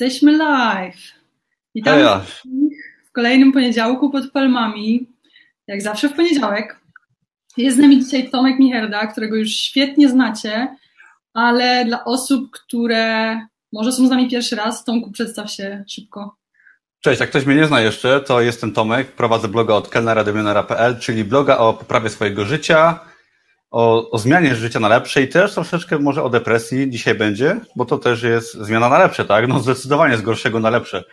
Jesteśmy live. Witam Heja. w kolejnym poniedziałku pod palmami. Jak zawsze w poniedziałek. Jest z nami dzisiaj Tomek Micherda, którego już świetnie znacie, ale dla osób, które może są z nami pierwszy raz, Tomku, przedstaw się szybko. Cześć, jak ktoś mnie nie zna jeszcze, to jestem Tomek, prowadzę bloga od kelnera czyli bloga o poprawie swojego życia, o, o zmianie życia na lepsze i też troszeczkę może o depresji dzisiaj będzie, bo to też jest zmiana na lepsze, tak? No zdecydowanie z gorszego na lepsze.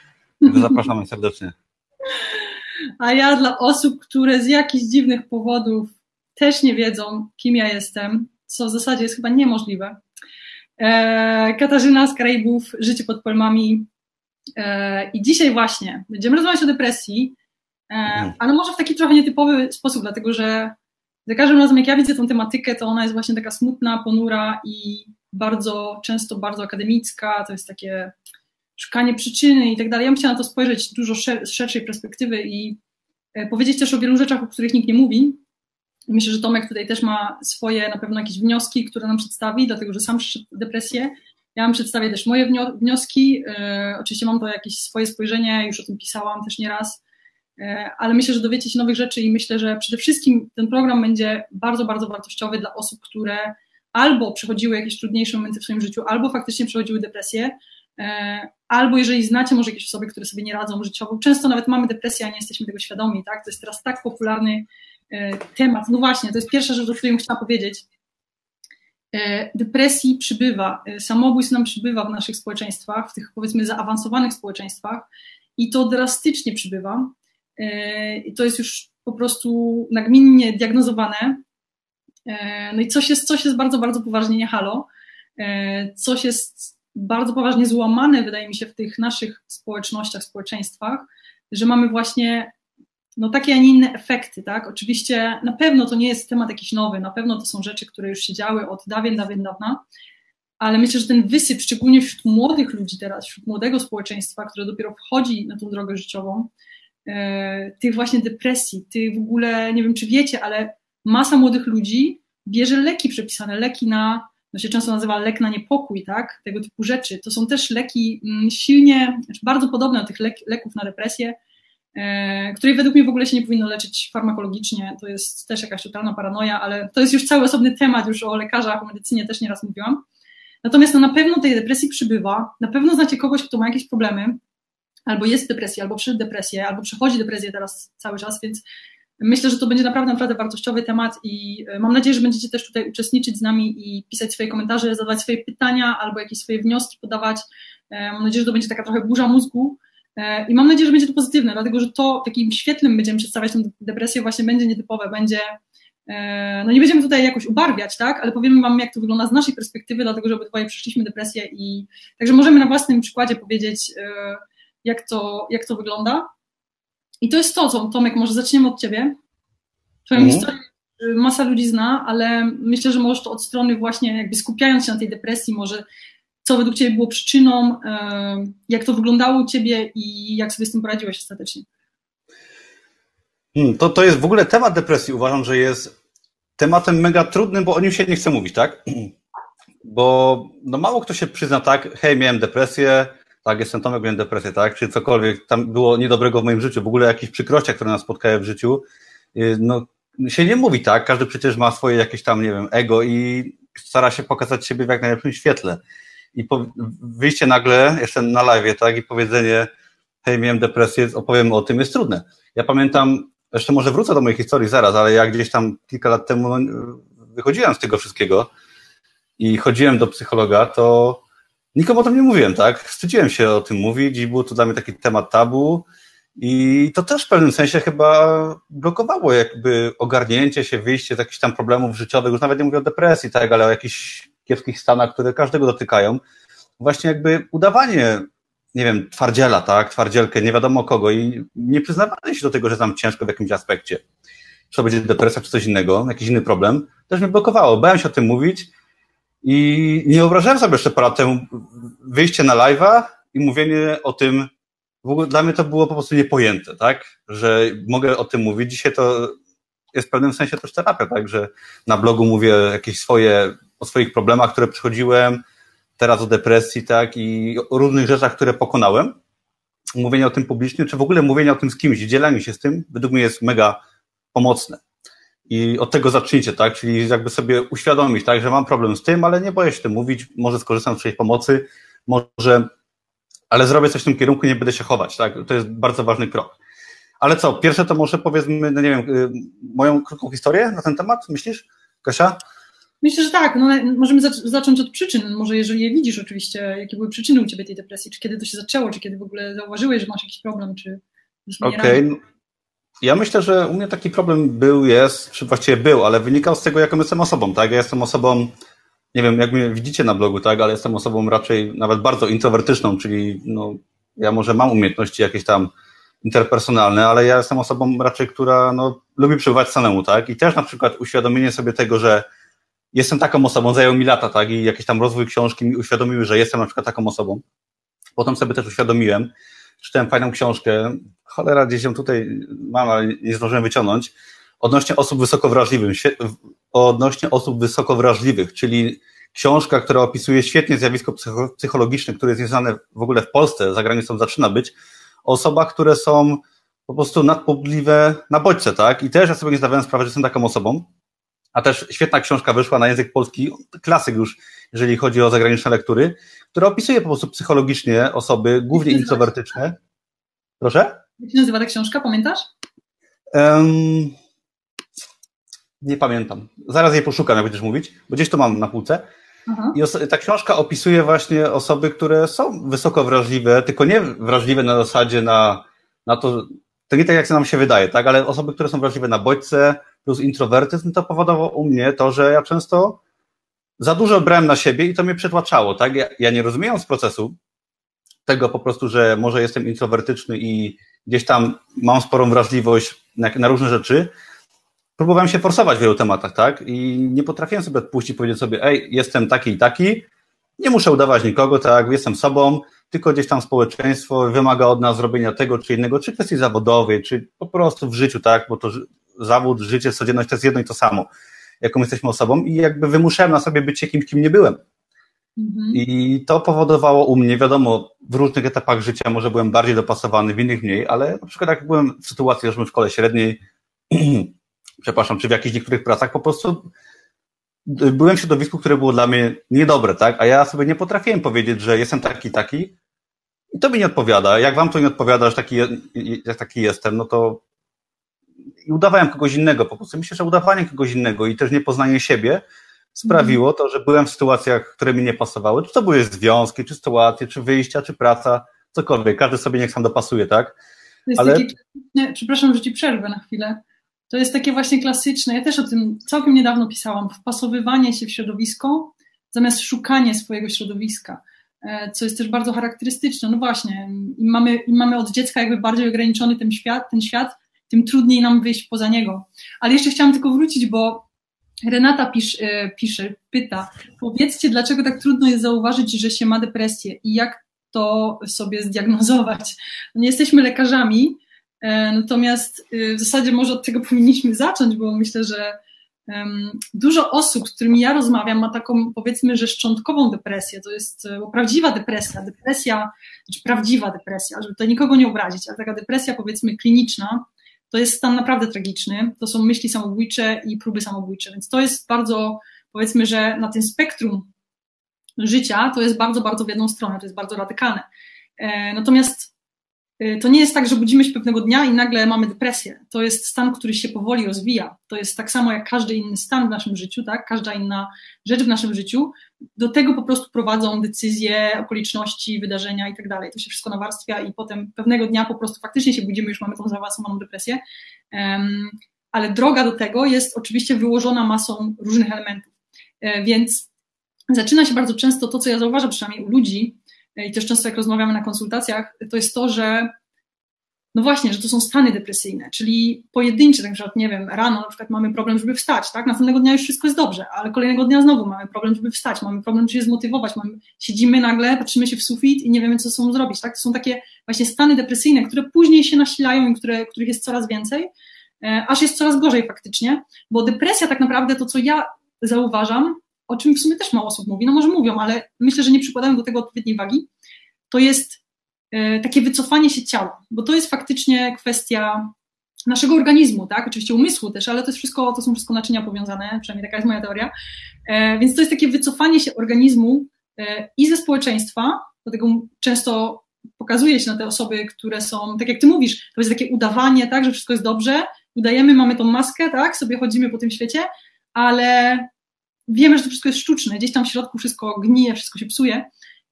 Zapraszamy serdecznie. A ja dla osób, które z jakichś dziwnych powodów też nie wiedzą, kim ja jestem, co w zasadzie jest chyba niemożliwe. E, Katarzyna z Karaibów, Życie pod palmami. E, I dzisiaj właśnie będziemy rozmawiać o depresji, e, Mhm. ale może w taki trochę nietypowy sposób, dlatego że za każdym razem, jak ja widzę tą tematykę, to ona jest właśnie taka smutna, ponura i bardzo często bardzo akademicka. To jest takie szukanie przyczyny i tak dalej. Ja bym chciała na to spojrzeć dużo szer- z szerszej perspektywy i e, powiedzieć też o wielu rzeczach, o których nikt nie mówi. Myślę, że Tomek tutaj też ma swoje na pewno jakieś wnioski, które nam przedstawi, dlatego że sam przeszedł depresję. Ja wam przedstawię też moje wnio- wnioski. E, oczywiście mam to jakieś swoje spojrzenie, już o tym pisałam też nieraz, ale myślę, że dowiecie się nowych rzeczy i myślę, że przede wszystkim ten program będzie bardzo, bardzo wartościowy dla osób, które albo przechodziły jakieś trudniejsze momenty w swoim życiu, albo faktycznie przechodziły depresję, e, albo jeżeli znacie może jakieś osoby, które sobie nie radzą życiowo, często nawet mamy depresję, a nie jesteśmy tego świadomi, tak? To jest teraz tak popularny e, temat. No właśnie, to jest pierwsza rzecz, o której bym chciała powiedzieć. E, Depresji przybywa, e, samobójstw nam przybywa w naszych społeczeństwach, w tych powiedzmy zaawansowanych społeczeństwach i to drastycznie przybywa. I to jest już po prostu nagminnie diagnozowane. No i coś jest, coś jest bardzo, bardzo poważnie nie halo. Coś jest bardzo poważnie złamane, wydaje mi się, w tych naszych społecznościach, społeczeństwach, że mamy właśnie no, takie, a nie inne efekty, tak? Oczywiście na pewno to nie jest temat jakiś nowy, na pewno to są rzeczy, które już się działy od dawien, dawien dawna, ale myślę, że ten wysyp, szczególnie wśród młodych ludzi teraz, wśród młodego społeczeństwa, które dopiero wchodzi na tą drogę życiową, tych właśnie depresji, tych w ogóle, nie wiem czy wiecie, ale masa młodych ludzi bierze leki przepisane, leki na, to się często nazywa lek na niepokój, tak, tego typu rzeczy. To są też leki mm, silnie, znaczy bardzo podobne do tych lek, leków na depresję, e, której według mnie w ogóle się nie powinno leczyć farmakologicznie, to jest też jakaś totalna paranoja, ale to jest już cały osobny temat, już o lekarzach, o medycynie też nieraz mówiłam. Natomiast no, na pewno tej depresji przybywa, na pewno znacie kogoś, kto ma jakieś problemy, albo jest w depresji, albo przyszedł depresję, albo przechodzi depresję teraz cały czas, więc myślę, że to będzie naprawdę, naprawdę wartościowy temat i e, mam nadzieję, że będziecie też tutaj uczestniczyć z nami i pisać swoje komentarze, zadawać swoje pytania albo jakieś swoje wnioski podawać. E, Mam nadzieję, że to będzie taka trochę burza mózgu e, i mam nadzieję, że będzie to pozytywne, dlatego że to takim świetlnym będziemy przedstawiać tę depresję właśnie będzie nietypowe, będzie no nie będziemy tutaj jakoś ubarwiać, tak, ale powiemy Wam, jak to wygląda z naszej perspektywy, dlatego że obydwoje przeszliśmy depresję i także możemy na własnym przykładzie powiedzieć, jak to, jak to wygląda. I to jest to, co Tomek, może zaczniemy od Ciebie. Twoją Mhm. historię y, masa ludzi zna, ale myślę, że możesz to od strony właśnie jakby skupiając się na tej depresji, może co według Ciebie było przyczyną, e, jak to wyglądało u Ciebie i jak sobie z tym poradziłeś ostatecznie. Hmm, to, to jest w ogóle temat depresji, uważam, że jest tematem mega trudnym, bo o nim się nie chce mówić, tak? Bo no mało kto się przyzna tak, hej, miałem depresję, tak, jestem Tomek, miałem depresję, tak, czy cokolwiek tam było niedobrego w moim życiu, w ogóle jakieś przykrościach, które nas spotkały w życiu, yy, no się nie mówi tak, każdy przecież ma swoje jakieś tam, nie wiem, ego i stara się pokazać siebie w jak najlepszym świetle. I po, wyjście nagle, jeszcze na live, tak, i powiedzenie, hej, miałem depresję, opowiem o tym, jest trudne. Ja pamiętam, jeszcze może wrócę do mojej historii zaraz, ale ja gdzieś tam kilka lat temu no, wychodziłem z tego wszystkiego i chodziłem do psychologa, to nikomu o tym nie mówiłem, tak? Wstydziłem się o tym mówić i był to dla mnie taki temat tabu i to też w pewnym sensie chyba blokowało jakby ogarnięcie się, wyjście z jakichś tam problemów życiowych, już nawet nie mówię o depresji, tak, ale o jakichś kiepskich stanach, które każdego dotykają. Właśnie jakby udawanie, nie wiem, twardziela, tak, twardzielkę, nie wiadomo kogo i nie przyznawanie się do tego, że tam ciężko w jakimś aspekcie. Czy to będzie depresja, czy coś innego, jakiś inny problem, też mnie blokowało. Bałem się o tym mówić i nie wyobrażałem sobie jeszcze parę lat temu wyjście na live'a i mówienie o tym, w ogóle dla mnie to było po prostu niepojęte, tak, że mogę o tym mówić. Dzisiaj to jest w pewnym sensie też terapia, tak, że na blogu mówię jakieś swoje, o swoich problemach, które przychodziłem, teraz o depresji, tak, i o różnych rzeczach, które pokonałem. Mówienie o tym publicznie, czy w ogóle mówienie o tym z kimś, dzielenie się z tym, według mnie jest mega pomocne. I od tego zacznijcie, tak? Czyli jakby sobie uświadomić, tak, że mam problem z tym, ale nie boję się tym mówić, może skorzystam z czyjejś pomocy, może, ale zrobię coś w tym kierunku, nie będę się chować, tak? To jest bardzo ważny krok. Ale co, pierwsze to może powiedzmy, no nie wiem, y, moją krótką historię na ten temat, myślisz, Kasia? Myślę, że tak. No, możemy zacząć od przyczyn. Może jeżeli je widzisz oczywiście, jakie były przyczyny u Ciebie tej depresji, czy kiedy to się zaczęło, czy kiedy w ogóle zauważyłeś, że masz jakiś problem, czy... Okej. Okay. Ja myślę, że u mnie taki problem był, jest, czy właściwie był, ale wynikał z tego, jaką jestem osobą, tak? Ja jestem osobą, nie wiem, jak mnie widzicie na blogu, tak, ale jestem osobą raczej nawet bardzo introwertyczną, czyli no, ja może mam umiejętności jakieś tam interpersonalne, ale ja jestem osobą raczej, która no, lubi przebywać samemu, tak? I też na przykład uświadomienie sobie tego, że jestem taką osobą, zajął mi lata, tak? I jakiś tam rozwój książki mi uświadomiły, że jestem na przykład taką osobą. Potem sobie też uświadomiłem, czytałem fajną książkę, cholera gdzieś ją tutaj mam, ale nie zdążyłem wyciągnąć, odnośnie osób wysoko wrażliwych, odnośnie osób wysoko wrażliwych, czyli książka, która opisuje świetnie zjawisko psychologiczne, które jest nieznane w ogóle w Polsce, za granicą zaczyna być, o osobach, które są po prostu nadpobudliwe na bodźce, tak? I też ja sobie nie zdawałem sprawy, że jestem taką osobą, a też świetna książka wyszła na język polski, klasyk już, jeżeli chodzi o zagraniczne lektury, która opisuje po prostu psychologicznie osoby, głównie introwertyczne. Proszę? Jak się nazywa ta książka, pamiętasz? Um, nie pamiętam. Zaraz jej poszukam, jak będziesz mówić, bo gdzieś to mam na półce. Aha. I ta książka opisuje właśnie osoby, które są wysoko wrażliwe, tylko nie wrażliwe na zasadzie na, na to, to nie tak jak nam się wydaje, tak, ale osoby, które są wrażliwe na bodźce plus introwertyzm, to powodowało u mnie to, że ja często za dużo brałem na siebie i to mnie przytłaczało, tak? Ja, ja nie rozumiejąc procesu tego po prostu, że może jestem introwertyczny i gdzieś tam mam sporą wrażliwość na, na różne rzeczy, próbowałem się forsować w wielu tematach, tak? I nie potrafiłem sobie odpuścić, powiedzieć sobie, ej, jestem taki i taki, nie muszę udawać nikogo, tak, jestem sobą, tylko gdzieś tam społeczeństwo wymaga od nas zrobienia tego czy innego, czy kwestii zawodowej, czy po prostu w życiu, tak, bo to zawód, życie, codzienność to jest jedno i to samo, jaką jesteśmy osobą i jakby wymuszałem na sobie być kimś, kim nie byłem. Mhm. I to powodowało u mnie, wiadomo, w różnych etapach życia może byłem bardziej dopasowany, w innych mniej, ale na przykład jak byłem w sytuacji, że w szkole średniej, przepraszam, czy w jakichś niektórych pracach po prostu byłem w środowisku, które było dla mnie niedobre, tak? A ja sobie nie potrafiłem powiedzieć, że jestem taki, taki i to mi nie odpowiada. Jak wam to nie odpowiada, że taki, jak taki jestem, no to i udawałem kogoś innego po prostu. Myślę, że udawanie kogoś innego i też niepoznanie siebie sprawiło to, że byłem w sytuacjach, które mi nie pasowały. Czy to były związki, czy sytuacje, czy wyjścia, czy praca, cokolwiek. Każdy sobie niech sam dopasuje, tak? To jest Ale... takie, przepraszam, że ci przerwę na chwilę. To jest takie właśnie klasyczne, ja też o tym całkiem niedawno pisałam, wpasowywanie się w środowisko zamiast szukanie swojego środowiska, e, co jest też bardzo charakterystyczne. No właśnie, im mamy, im mamy od dziecka jakby bardziej ograniczony ten świat, ten świat, tym trudniej nam wyjść poza niego. Ale jeszcze chciałam tylko wrócić, bo Renata pisz, e, pisze, pyta, powiedzcie, dlaczego tak trudno jest zauważyć, że się ma depresję i jak to sobie zdiagnozować. No nie jesteśmy lekarzami, E, natomiast y, w zasadzie może od tego powinniśmy zacząć, bo myślę, że dużo osób, z którymi ja rozmawiam, ma taką powiedzmy, że szczątkową depresję. To jest e, prawdziwa depresja, depresja, znaczy prawdziwa depresja, żeby tutaj nikogo nie obrazić, ale taka depresja powiedzmy kliniczna, to jest stan naprawdę tragiczny. To są myśli samobójcze i próby samobójcze, więc to jest bardzo, powiedzmy, że na tym spektrum życia to jest bardzo, bardzo w jedną stronę, to jest bardzo radykalne. E, natomiast to nie jest tak, że budzimy się pewnego dnia i nagle mamy depresję. To jest stan, który się powoli rozwija. To jest tak samo jak każdy inny stan w naszym życiu, tak? Każda inna rzecz w naszym życiu. Do tego po prostu prowadzą decyzje, okoliczności, wydarzenia i tak dalej. To się wszystko nawarstwia i potem pewnego dnia po prostu faktycznie się budzimy, już mamy tą zaawansowaną depresję. Ale droga do tego jest oczywiście wyłożona masą różnych elementów. E, więc zaczyna się bardzo często to, co ja zauważam przynajmniej u ludzi, i też często jak rozmawiamy na konsultacjach, to jest to, że no właśnie, że to są stany depresyjne, czyli pojedyncze, tak przykład, nie wiem, rano na przykład mamy problem, żeby wstać, tak, następnego dnia już wszystko jest dobrze, ale kolejnego dnia znowu mamy problem, żeby wstać, mamy problem, żeby się zmotywować, mamy, siedzimy nagle, patrzymy się w sufit i nie wiemy, co są zrobić, tak, to są takie właśnie stany depresyjne, które później się nasilają i które, których jest coraz więcej, e, aż jest coraz gorzej faktycznie, bo depresja tak naprawdę to, co ja zauważam, o czym w sumie też mało osób mówi, no może mówią, ale myślę, że nie przykładają do tego odpowiedniej wagi, to jest e, takie wycofanie się ciała, bo to jest faktycznie kwestia naszego organizmu, tak? Oczywiście umysłu też, ale to jest wszystko, to są wszystko naczynia powiązane, przynajmniej taka jest moja teoria. E, więc to jest takie wycofanie się organizmu e, i ze społeczeństwa, dlatego często pokazuje się na te osoby, które są, tak jak ty mówisz, to jest takie udawanie, tak, że wszystko jest dobrze, udajemy, mamy tą maskę, tak, sobie chodzimy po tym świecie, ale wiemy, że to wszystko jest sztuczne, gdzieś tam w środku wszystko gnije, wszystko się psuje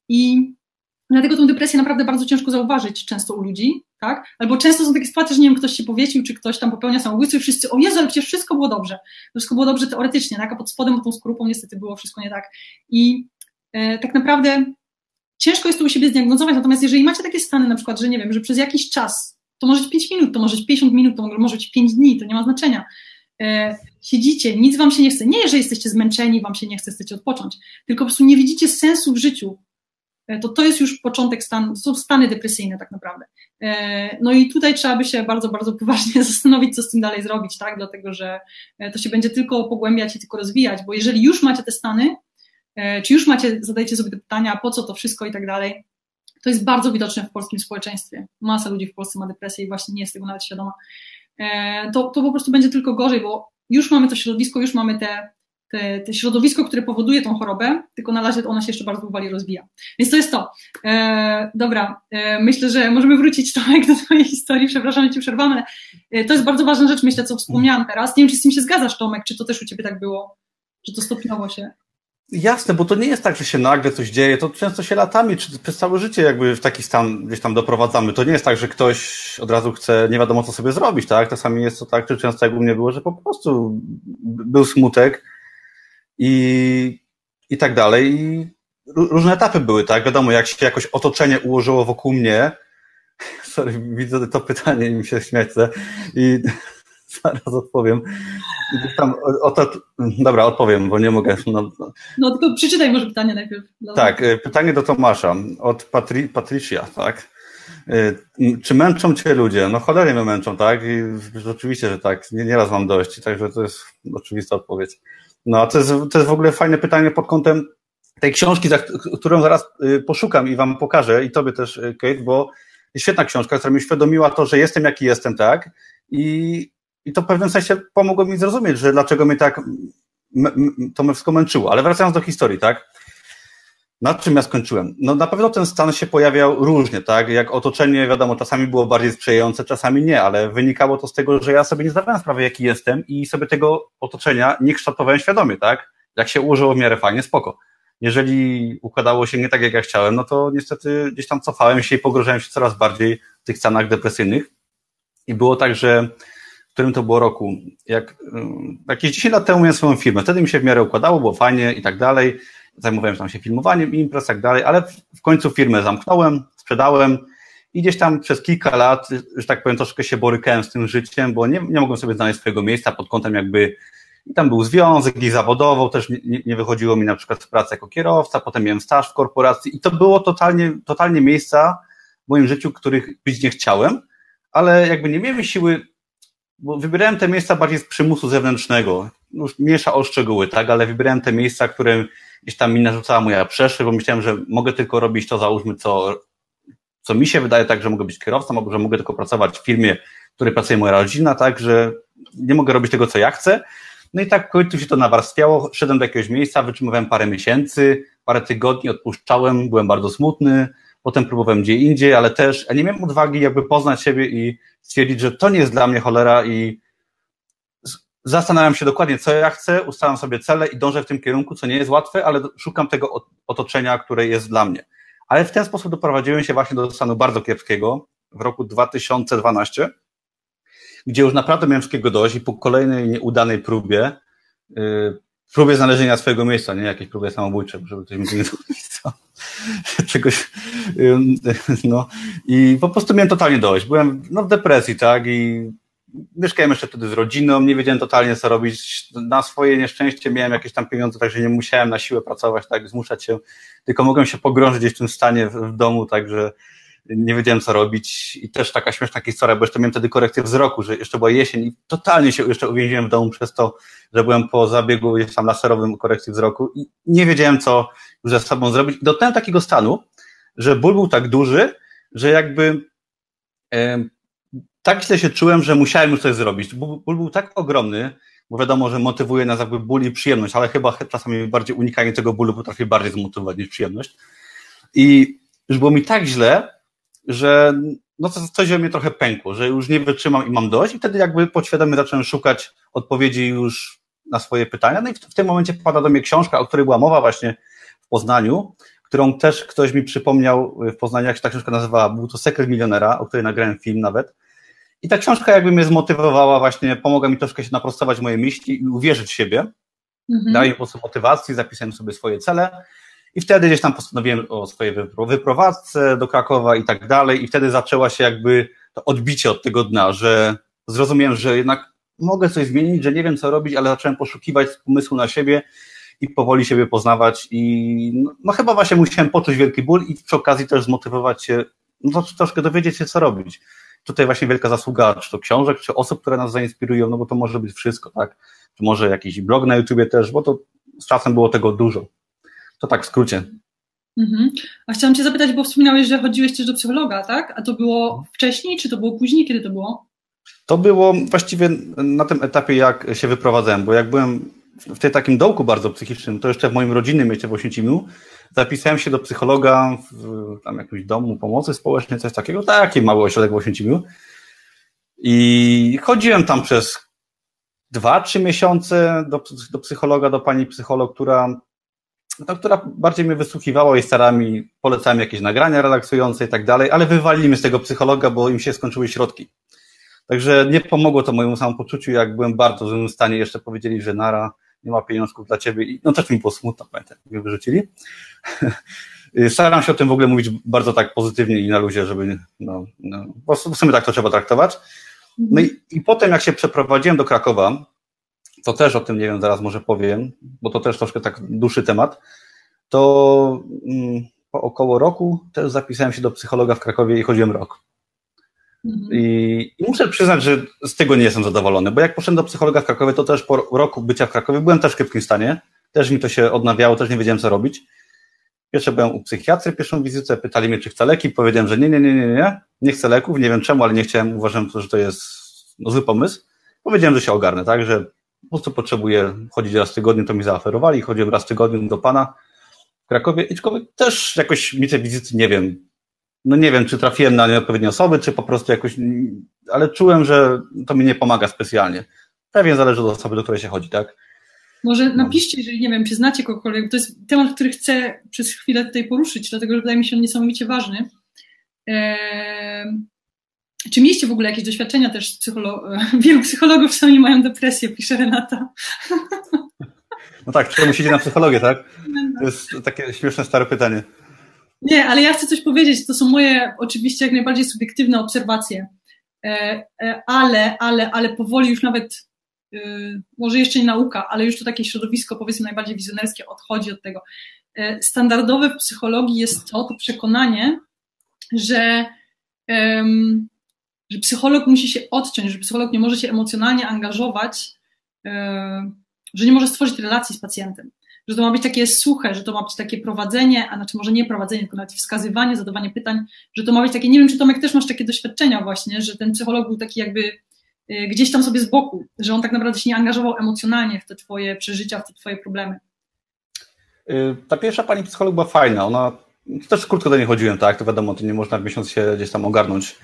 i dlatego tą depresję naprawdę bardzo ciężko zauważyć często u ludzi, tak, albo często są takie sytuacje, że nie wiem, ktoś się powiesił, czy ktoś tam popełnia samobójstwo i wszyscy, o Jezu, ale przecież wszystko było dobrze, wszystko było dobrze teoretycznie, tak, a pod spodem, pod tą skorupą niestety było wszystko nie tak. I e, tak naprawdę ciężko jest to u siebie zdiagnozować, natomiast jeżeli macie takie stany na przykład, że nie wiem, że przez jakiś czas, to może być 5 minut, to może być 50 minut, to może być 5 dni, to nie ma znaczenia, siedzicie, nic wam się nie chce, nie, że jesteście zmęczeni, wam się nie chce, chcecie odpocząć, tylko po prostu nie widzicie sensu w życiu, e, to to jest już początek stan, to są stany depresyjne tak naprawdę. E, no i tutaj trzeba by się bardzo, bardzo poważnie zastanowić, co z tym dalej zrobić, tak, dlatego, że e, to się będzie tylko pogłębiać i tylko rozwijać, bo jeżeli już macie te stany, E, czy już macie, zadajcie sobie te pytania, po co to wszystko i tak dalej. To jest bardzo widoczne w polskim społeczeństwie. Masa ludzi w Polsce ma depresję i właśnie nie jest tego nawet świadoma. E, to, to po prostu będzie tylko gorzej, bo już mamy to środowisko, już mamy te, te, te środowisko, które powoduje tą chorobę, tylko na razie ona się jeszcze bardzo powoli rozwija. Więc to jest to. E, dobra, e, myślę, że możemy wrócić Tomek do twojej historii, przepraszam, że ci przerwamy, ale to jest bardzo ważna rzecz, myślę, co wspomniałam teraz. Nie wiem, czy z tym się zgadzasz, Tomek, czy to też u ciebie tak było, że to stopniowo się... Jasne, bo to nie jest tak, że się nagle coś dzieje, to często się latami, czy przez całe życie jakby w taki stan gdzieś tam doprowadzamy. To nie jest tak, że ktoś od razu chce nie wiadomo co sobie zrobić, tak? Czasami jest to tak, czy często jak u mnie było, że po prostu był smutek i, i tak dalej. I różne etapy były, tak? Wiadomo, jak się jakoś otoczenie ułożyło wokół mnie, sorry, widzę to pytanie i mi się śmiać i zaraz odpowiem. Tam, o to, dobra, odpowiem, bo nie mogę. No, no tylko przeczytaj może pytanie najpierw. Tak, y, pytanie do Tomasza od Patri, Patricia, tak. Y, czy męczą cię ludzie? No cholernie mnie męczą, tak? I oczywiście, że tak. Nie, nieraz mam dość, także to jest oczywista odpowiedź. No, to jest, to jest w ogóle fajne pytanie pod kątem tej książki, którą zaraz y, poszukam i wam pokażę, i tobie też, Kate, bo świetna książka, która mi uświadomiła to, że jestem jaki jestem, tak? I i to w pewnym sensie pomogło mi zrozumieć, że dlaczego mnie tak to mnie wszystko męczyło. Ale wracając do historii, tak? Na czym ja skończyłem? No na pewno ten stan się pojawiał różnie, tak? Jak otoczenie, wiadomo, czasami było bardziej sprzyjające, czasami nie, ale wynikało to z tego, że ja sobie nie zdawałem sprawy, jaki jestem i sobie tego otoczenia nie kształtowałem świadomie, tak? Jak się ułożyło w miarę fajnie, spoko. Jeżeli układało się nie tak, jak ja chciałem, no to niestety gdzieś tam cofałem się i pogrożałem się coraz bardziej w tych stanach depresyjnych. I było tak, że którym to było roku, jak jakieś 10 lat temu miałem swoją firmę, wtedy mi się w miarę układało, było fajnie i tak dalej, zajmowałem się tam się filmowaniem imprez i tak dalej, ale w końcu firmę zamknąłem, sprzedałem i gdzieś tam przez kilka lat, że tak powiem, troszkę się borykałem z tym życiem, bo nie, nie mogłem sobie znaleźć swojego miejsca pod kątem jakby i tam był związek i zawodowo, też nie, nie wychodziło mi na przykład w pracy jako kierowca, potem miałem staż w korporacji i to było totalnie, totalnie miejsca w moim życiu, których być nie chciałem, ale jakby nie miałem siły bo wybierałem te miejsca bardziej z przymusu zewnętrznego. Już miesza o szczegóły, tak, ale wybierałem te miejsca, które gdzieś tam mi narzucała moja przeszłość, bo myślałem, że mogę tylko robić to, załóżmy, co, co mi się wydaje, tak, że mogę być kierowcą, albo że mogę tylko pracować w firmie, w której pracuje moja rodzina, tak, że nie mogę robić tego, co ja chcę. No i tak końcu się to nawarstwiało, szedłem do jakiegoś miejsca, wytrzymywałem parę miesięcy, parę tygodni, odpuszczałem, byłem bardzo smutny, potem próbowałem gdzie indziej, ale też ja nie miałem odwagi jakby poznać siebie i stwierdzić, że to nie jest dla mnie cholera i zastanawiam się dokładnie, co ja chcę, ustalam sobie cele i dążę w tym kierunku, co nie jest łatwe, ale szukam tego otoczenia, które jest dla mnie. Ale w ten sposób doprowadziłem się właśnie do stanu bardzo kiepskiego w roku 2012, gdzie już naprawdę miałem wszystkiego dość i po kolejnej nieudanej próbie, yy, próbie znalezienia swojego miejsca, nie? Jakieś próbie samobójcze, żeby ktoś mi miejsca, czegoś, no. I po prostu miałem totalnie dość. Byłem no, w depresji, tak, i mieszkałem jeszcze wtedy z rodziną, nie wiedziałem totalnie co robić. Na swoje nieszczęście miałem jakieś tam pieniądze, także nie musiałem na siłę pracować, tak, zmuszać się, tylko mogłem się pogrążyć gdzieś w tym stanie w, w domu, także nie wiedziałem co robić i też taka śmieszna historia, bo jeszcze miałem wtedy korekcję wzroku, że jeszcze była jesień i totalnie się jeszcze uwięziłem w domu przez to, że byłem po zabiegu gdzieś tam laserowym korekcji wzroku i nie wiedziałem co już ze sobą zrobić. I dotknąłem takiego stanu, że ból był tak duży, że jakby e, tak źle się czułem, że musiałem już coś zrobić. Ból, ból był tak ogromny, bo wiadomo, że motywuje nas jakby ból i przyjemność, ale chyba czasami bardziej unikanie tego bólu potrafi bardziej zmotywować niż przyjemność. I już było mi tak źle, że no coś we mnie trochę pękło, że już nie wytrzymam i mam dość i wtedy jakby podświadomie zacząłem szukać odpowiedzi już na swoje pytania. No i w, w tym momencie pada do mnie książka, o której była mowa właśnie w Poznaniu, którą też ktoś mi przypomniał w Poznaniu, jak się ta książka nazywała, był to Sekret Milionera, o której nagrałem film nawet. I ta książka jakby mnie zmotywowała właśnie, pomogła mi troszkę się naprostować moje myśli i uwierzyć w siebie. Mhm. Dała mi po prostu motywacji, zapisałem sobie swoje cele i wtedy gdzieś tam postanowiłem o swojej wyprowadzce do Krakowa i tak dalej i wtedy zaczęła się jakby to odbicie od tego dna, że zrozumiałem, że jednak mogę coś zmienić, że nie wiem co robić, ale zacząłem poszukiwać pomysłu na siebie i powoli siebie poznawać i no, no chyba właśnie musiałem poczuć wielki ból i przy okazji też zmotywować się, no troszkę dowiedzieć się co robić. Tutaj właśnie wielka zasługa, czy to książek, czy osób, które nas zainspirują, no bo to może być wszystko, tak? Czy może jakiś blog na YouTubie też, bo to z czasem było tego dużo. To tak w skrócie. Mhm. A chciałam Cię zapytać, bo wspominałeś, że chodziłeś też do psychologa, tak? A to było wcześniej, czy to było później? Kiedy to było? To było właściwie na tym etapie, jak się wyprowadzałem, bo jak byłem w tym takim dołku bardzo psychicznym, to jeszcze w moim rodzinnym mieście w Oświęcimiu, zapisałem się do psychologa w tam jakimś domu pomocy społecznej, coś takiego, taki mały ośrodek w Oświęcimiu. I chodziłem tam przez dwa, trzy miesiące do, do psychologa, do pani psycholog, która no, która bardziej mnie wysłuchiwała i starami polecałem jakieś nagrania relaksujące i tak dalej, ale wywalili mnie z tego psychologa, bo im się skończyły środki. Także nie pomogło to mojemu samopoczuciu, jak byłem bardzo w złym stanie, jeszcze powiedzieli, że nara, nie ma pieniążków dla ciebie i no też mi było smutno, pamiętam, mnie wyrzucili. Staram się o tym w ogóle mówić bardzo tak pozytywnie i na luzie, żeby, no, no w sumie tak to trzeba traktować. No i, i potem jak się przeprowadziłem do Krakowa, to też o tym nie wiem, zaraz może powiem, bo to też troszkę tak dłuższy temat, to mm, po około roku też zapisałem się do psychologa w Krakowie i chodziłem rok. Mhm. I, I, muszę przyznać, że z tego nie jestem zadowolony, bo jak poszedłem do psychologa w Krakowie, to też po roku bycia w Krakowie byłem też w kiepskim stanie, też mi to się odnawiało, też nie wiedziałem co robić. Pierwsze byłem u psychiatry, pierwszą wizytę, pytali mnie, czy chcę leki, powiedziałem, że nie, nie, nie, nie, nie, nie chcę leków, nie wiem czemu, ale nie chciałem, uważam, że to jest no, zły pomysł. Powiedziałem, że się ogarnę, tak, że po prostu potrzebuję chodzić raz w tygodniu, to mi zaoferowali, chodziłem raz w tygodniu do pana w Krakowie i też jakoś mi te wizyty, nie wiem, no nie wiem, czy trafiłem na nieodpowiednie osoby, czy po prostu jakoś, ale czułem, że to mi nie pomaga specjalnie. Pewnie zależy od osoby, do której się chodzi, tak? Może napiszcie, jeżeli nie wiem, czy znacie kogokolwiek, to jest temat, który chcę przez chwilę tutaj poruszyć, dlatego że wydaje mi się on niesamowicie ważny. Eee, czy mieliście w ogóle jakieś doświadczenia też psycholo wielu psychologów sami mają depresję, pisze Renata. No tak, czy musicie na psychologię, tak? To jest takie śmieszne, stare pytanie. Nie, ale ja chcę coś powiedzieć. To są moje oczywiście jak najbardziej subiektywne obserwacje. E, e, ale, ale, ale powoli już nawet, e, może jeszcze nie nauka, ale już to takie środowisko, powiedzmy, najbardziej wizjonerskie odchodzi od tego. Standardowe w psychologii jest to, to przekonanie, że że psycholog musi się odciąć, że psycholog nie może się emocjonalnie angażować, e, że nie może stworzyć relacji z pacjentem. Że to ma być takie suche, że to ma być takie prowadzenie, a znaczy może nie prowadzenie, tylko nawet wskazywanie, zadawanie pytań, że to ma być takie, nie wiem, czy Tomek też masz takie doświadczenia właśnie, że ten psycholog był taki jakby e, gdzieś tam sobie z boku, że on tak naprawdę się nie angażował emocjonalnie w te twoje przeżycia, w te twoje problemy. Y, ta pierwsza pani psycholog była fajna, ona też krótko do niej chodziłem, tak, to wiadomo, to nie można w miesiąc się gdzieś tam ogarnąć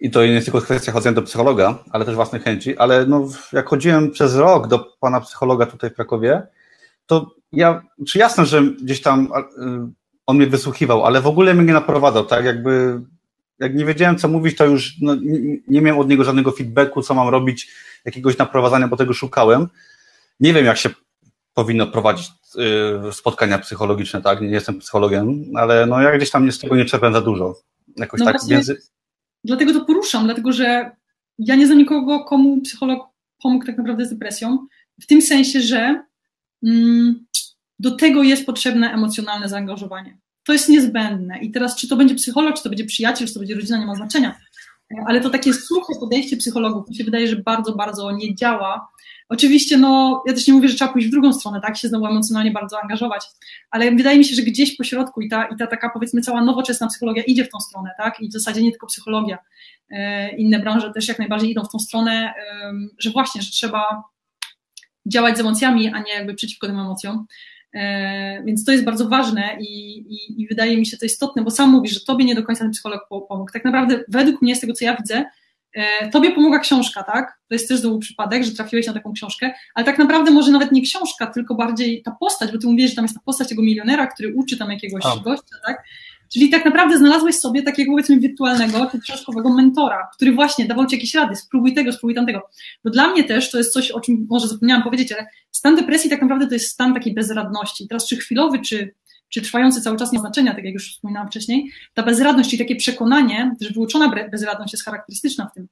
i to nie jest tylko kwestia chodzenia do psychologa, ale też własnej chęci, ale no, jak chodziłem przez rok do pana psychologa tutaj w Krakowie, to ja, czy jasne, że gdzieś tam y, on mnie wysłuchiwał, ale w ogóle mnie nie naprowadzał, tak, jakby, jak nie wiedziałem, co mówić, to już no, nie, nie miałem od niego żadnego feedbacku, co mam robić, jakiegoś naprowadzania, bo tego szukałem. Nie wiem, jak się powinno prowadzić y, spotkania psychologiczne, tak, nie jestem psychologiem, ale no ja gdzieś tam nie z tego nie czerpię za dużo. Jakoś no tak, między dlatego to poruszam, dlatego że ja nie znam nikogo, komu psycholog pomógł tak naprawdę z depresją, w tym sensie, że mm, do tego jest potrzebne emocjonalne zaangażowanie. to jest niezbędne. I teraz, czy to będzie psycholog, czy to będzie przyjaciel, czy to będzie rodzina, nie ma znaczenia. Ale to takie suche podejście psychologów mi się wydaje, że bardzo, bardzo nie działa. Oczywiście, no, ja też nie mówię, że trzeba pójść w drugą stronę, tak, się znowu emocjonalnie bardzo angażować, ale wydaje mi się, że gdzieś po środku i ta, i ta taka, powiedzmy, cała nowoczesna psychologia idzie w tą stronę, tak, i w zasadzie nie tylko psychologia, e, inne branże też jak najbardziej idą w tą stronę, że właśnie, że trzeba działać z emocjami, a nie jakby przeciwko tym emocjom. E, więc to jest bardzo ważne i, i, i, wydaje mi się to istotne, bo sam mówisz, że tobie nie do końca ten psycholog pomógł. Tak naprawdę, według mnie, z tego co ja widzę, e, tobie pomogła książka, tak? To jest też znowu przypadek, że trafiłeś na taką książkę, ale tak naprawdę może nawet nie książka, tylko bardziej ta postać, bo ty mówisz, że tam jest ta postać tego milionera, który uczy tam jakiegoś a. gościa, tak? Czyli tak naprawdę znalazłeś sobie takiego powiedzmy wirtualnego czy książkowego mentora, który właśnie dawał ci jakieś rady, spróbuj tego, spróbuj tamtego. Bo dla mnie też to jest coś, o czym może zapomniałam powiedzieć, ale stan depresji tak naprawdę to jest stan takiej bezradności. Teraz czy chwilowy, czy, czy trwający cały czas nie ma znaczenia, tak jak już wspominałam wcześniej, ta bezradność, czyli takie przekonanie, że wyuczona bezradność jest charakterystyczna w tym,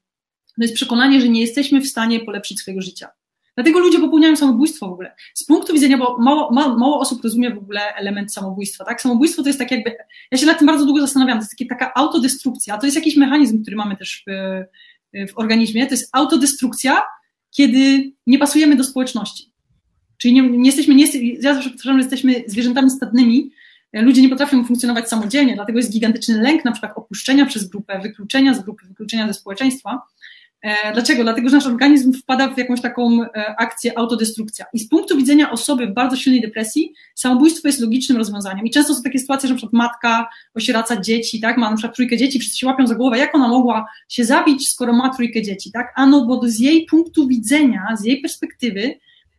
to jest przekonanie, że nie jesteśmy w stanie polepszyć swojego życia. Dlatego ludzie popełniają samobójstwo w ogóle. Z punktu widzenia, bo mało, mało, mało, osób rozumie w ogóle element samobójstwa, tak? Samobójstwo to jest tak jakby, ja się nad tym bardzo długo zastanawiam, to jest takie, taka autodestrukcja, to jest jakiś mechanizm, który mamy też w, w organizmie, to jest autodestrukcja, kiedy nie pasujemy do społeczności. Czyli nie, nie jesteśmy, nie, ja zawsze powtarzam, że jesteśmy zwierzętami stadnymi, ludzie nie potrafią funkcjonować samodzielnie, dlatego jest gigantyczny lęk na przykład opuszczenia przez grupę, wykluczenia z grupy, wykluczenia ze społeczeństwa, dlaczego? Dlatego, że nasz organizm wpada w jakąś taką e, akcję autodestrukcja. I z punktu widzenia osoby w bardzo silnej depresji, samobójstwo jest logicznym rozwiązaniem. I często są takie sytuacje, że przykład matka osieraca dzieci, tak, ma na przykład trójkę dzieci, wszyscy się łapią za głowę, jak ona mogła się zabić, skoro ma trójkę dzieci, tak? Ano, bo z jej punktu widzenia, z jej perspektywy,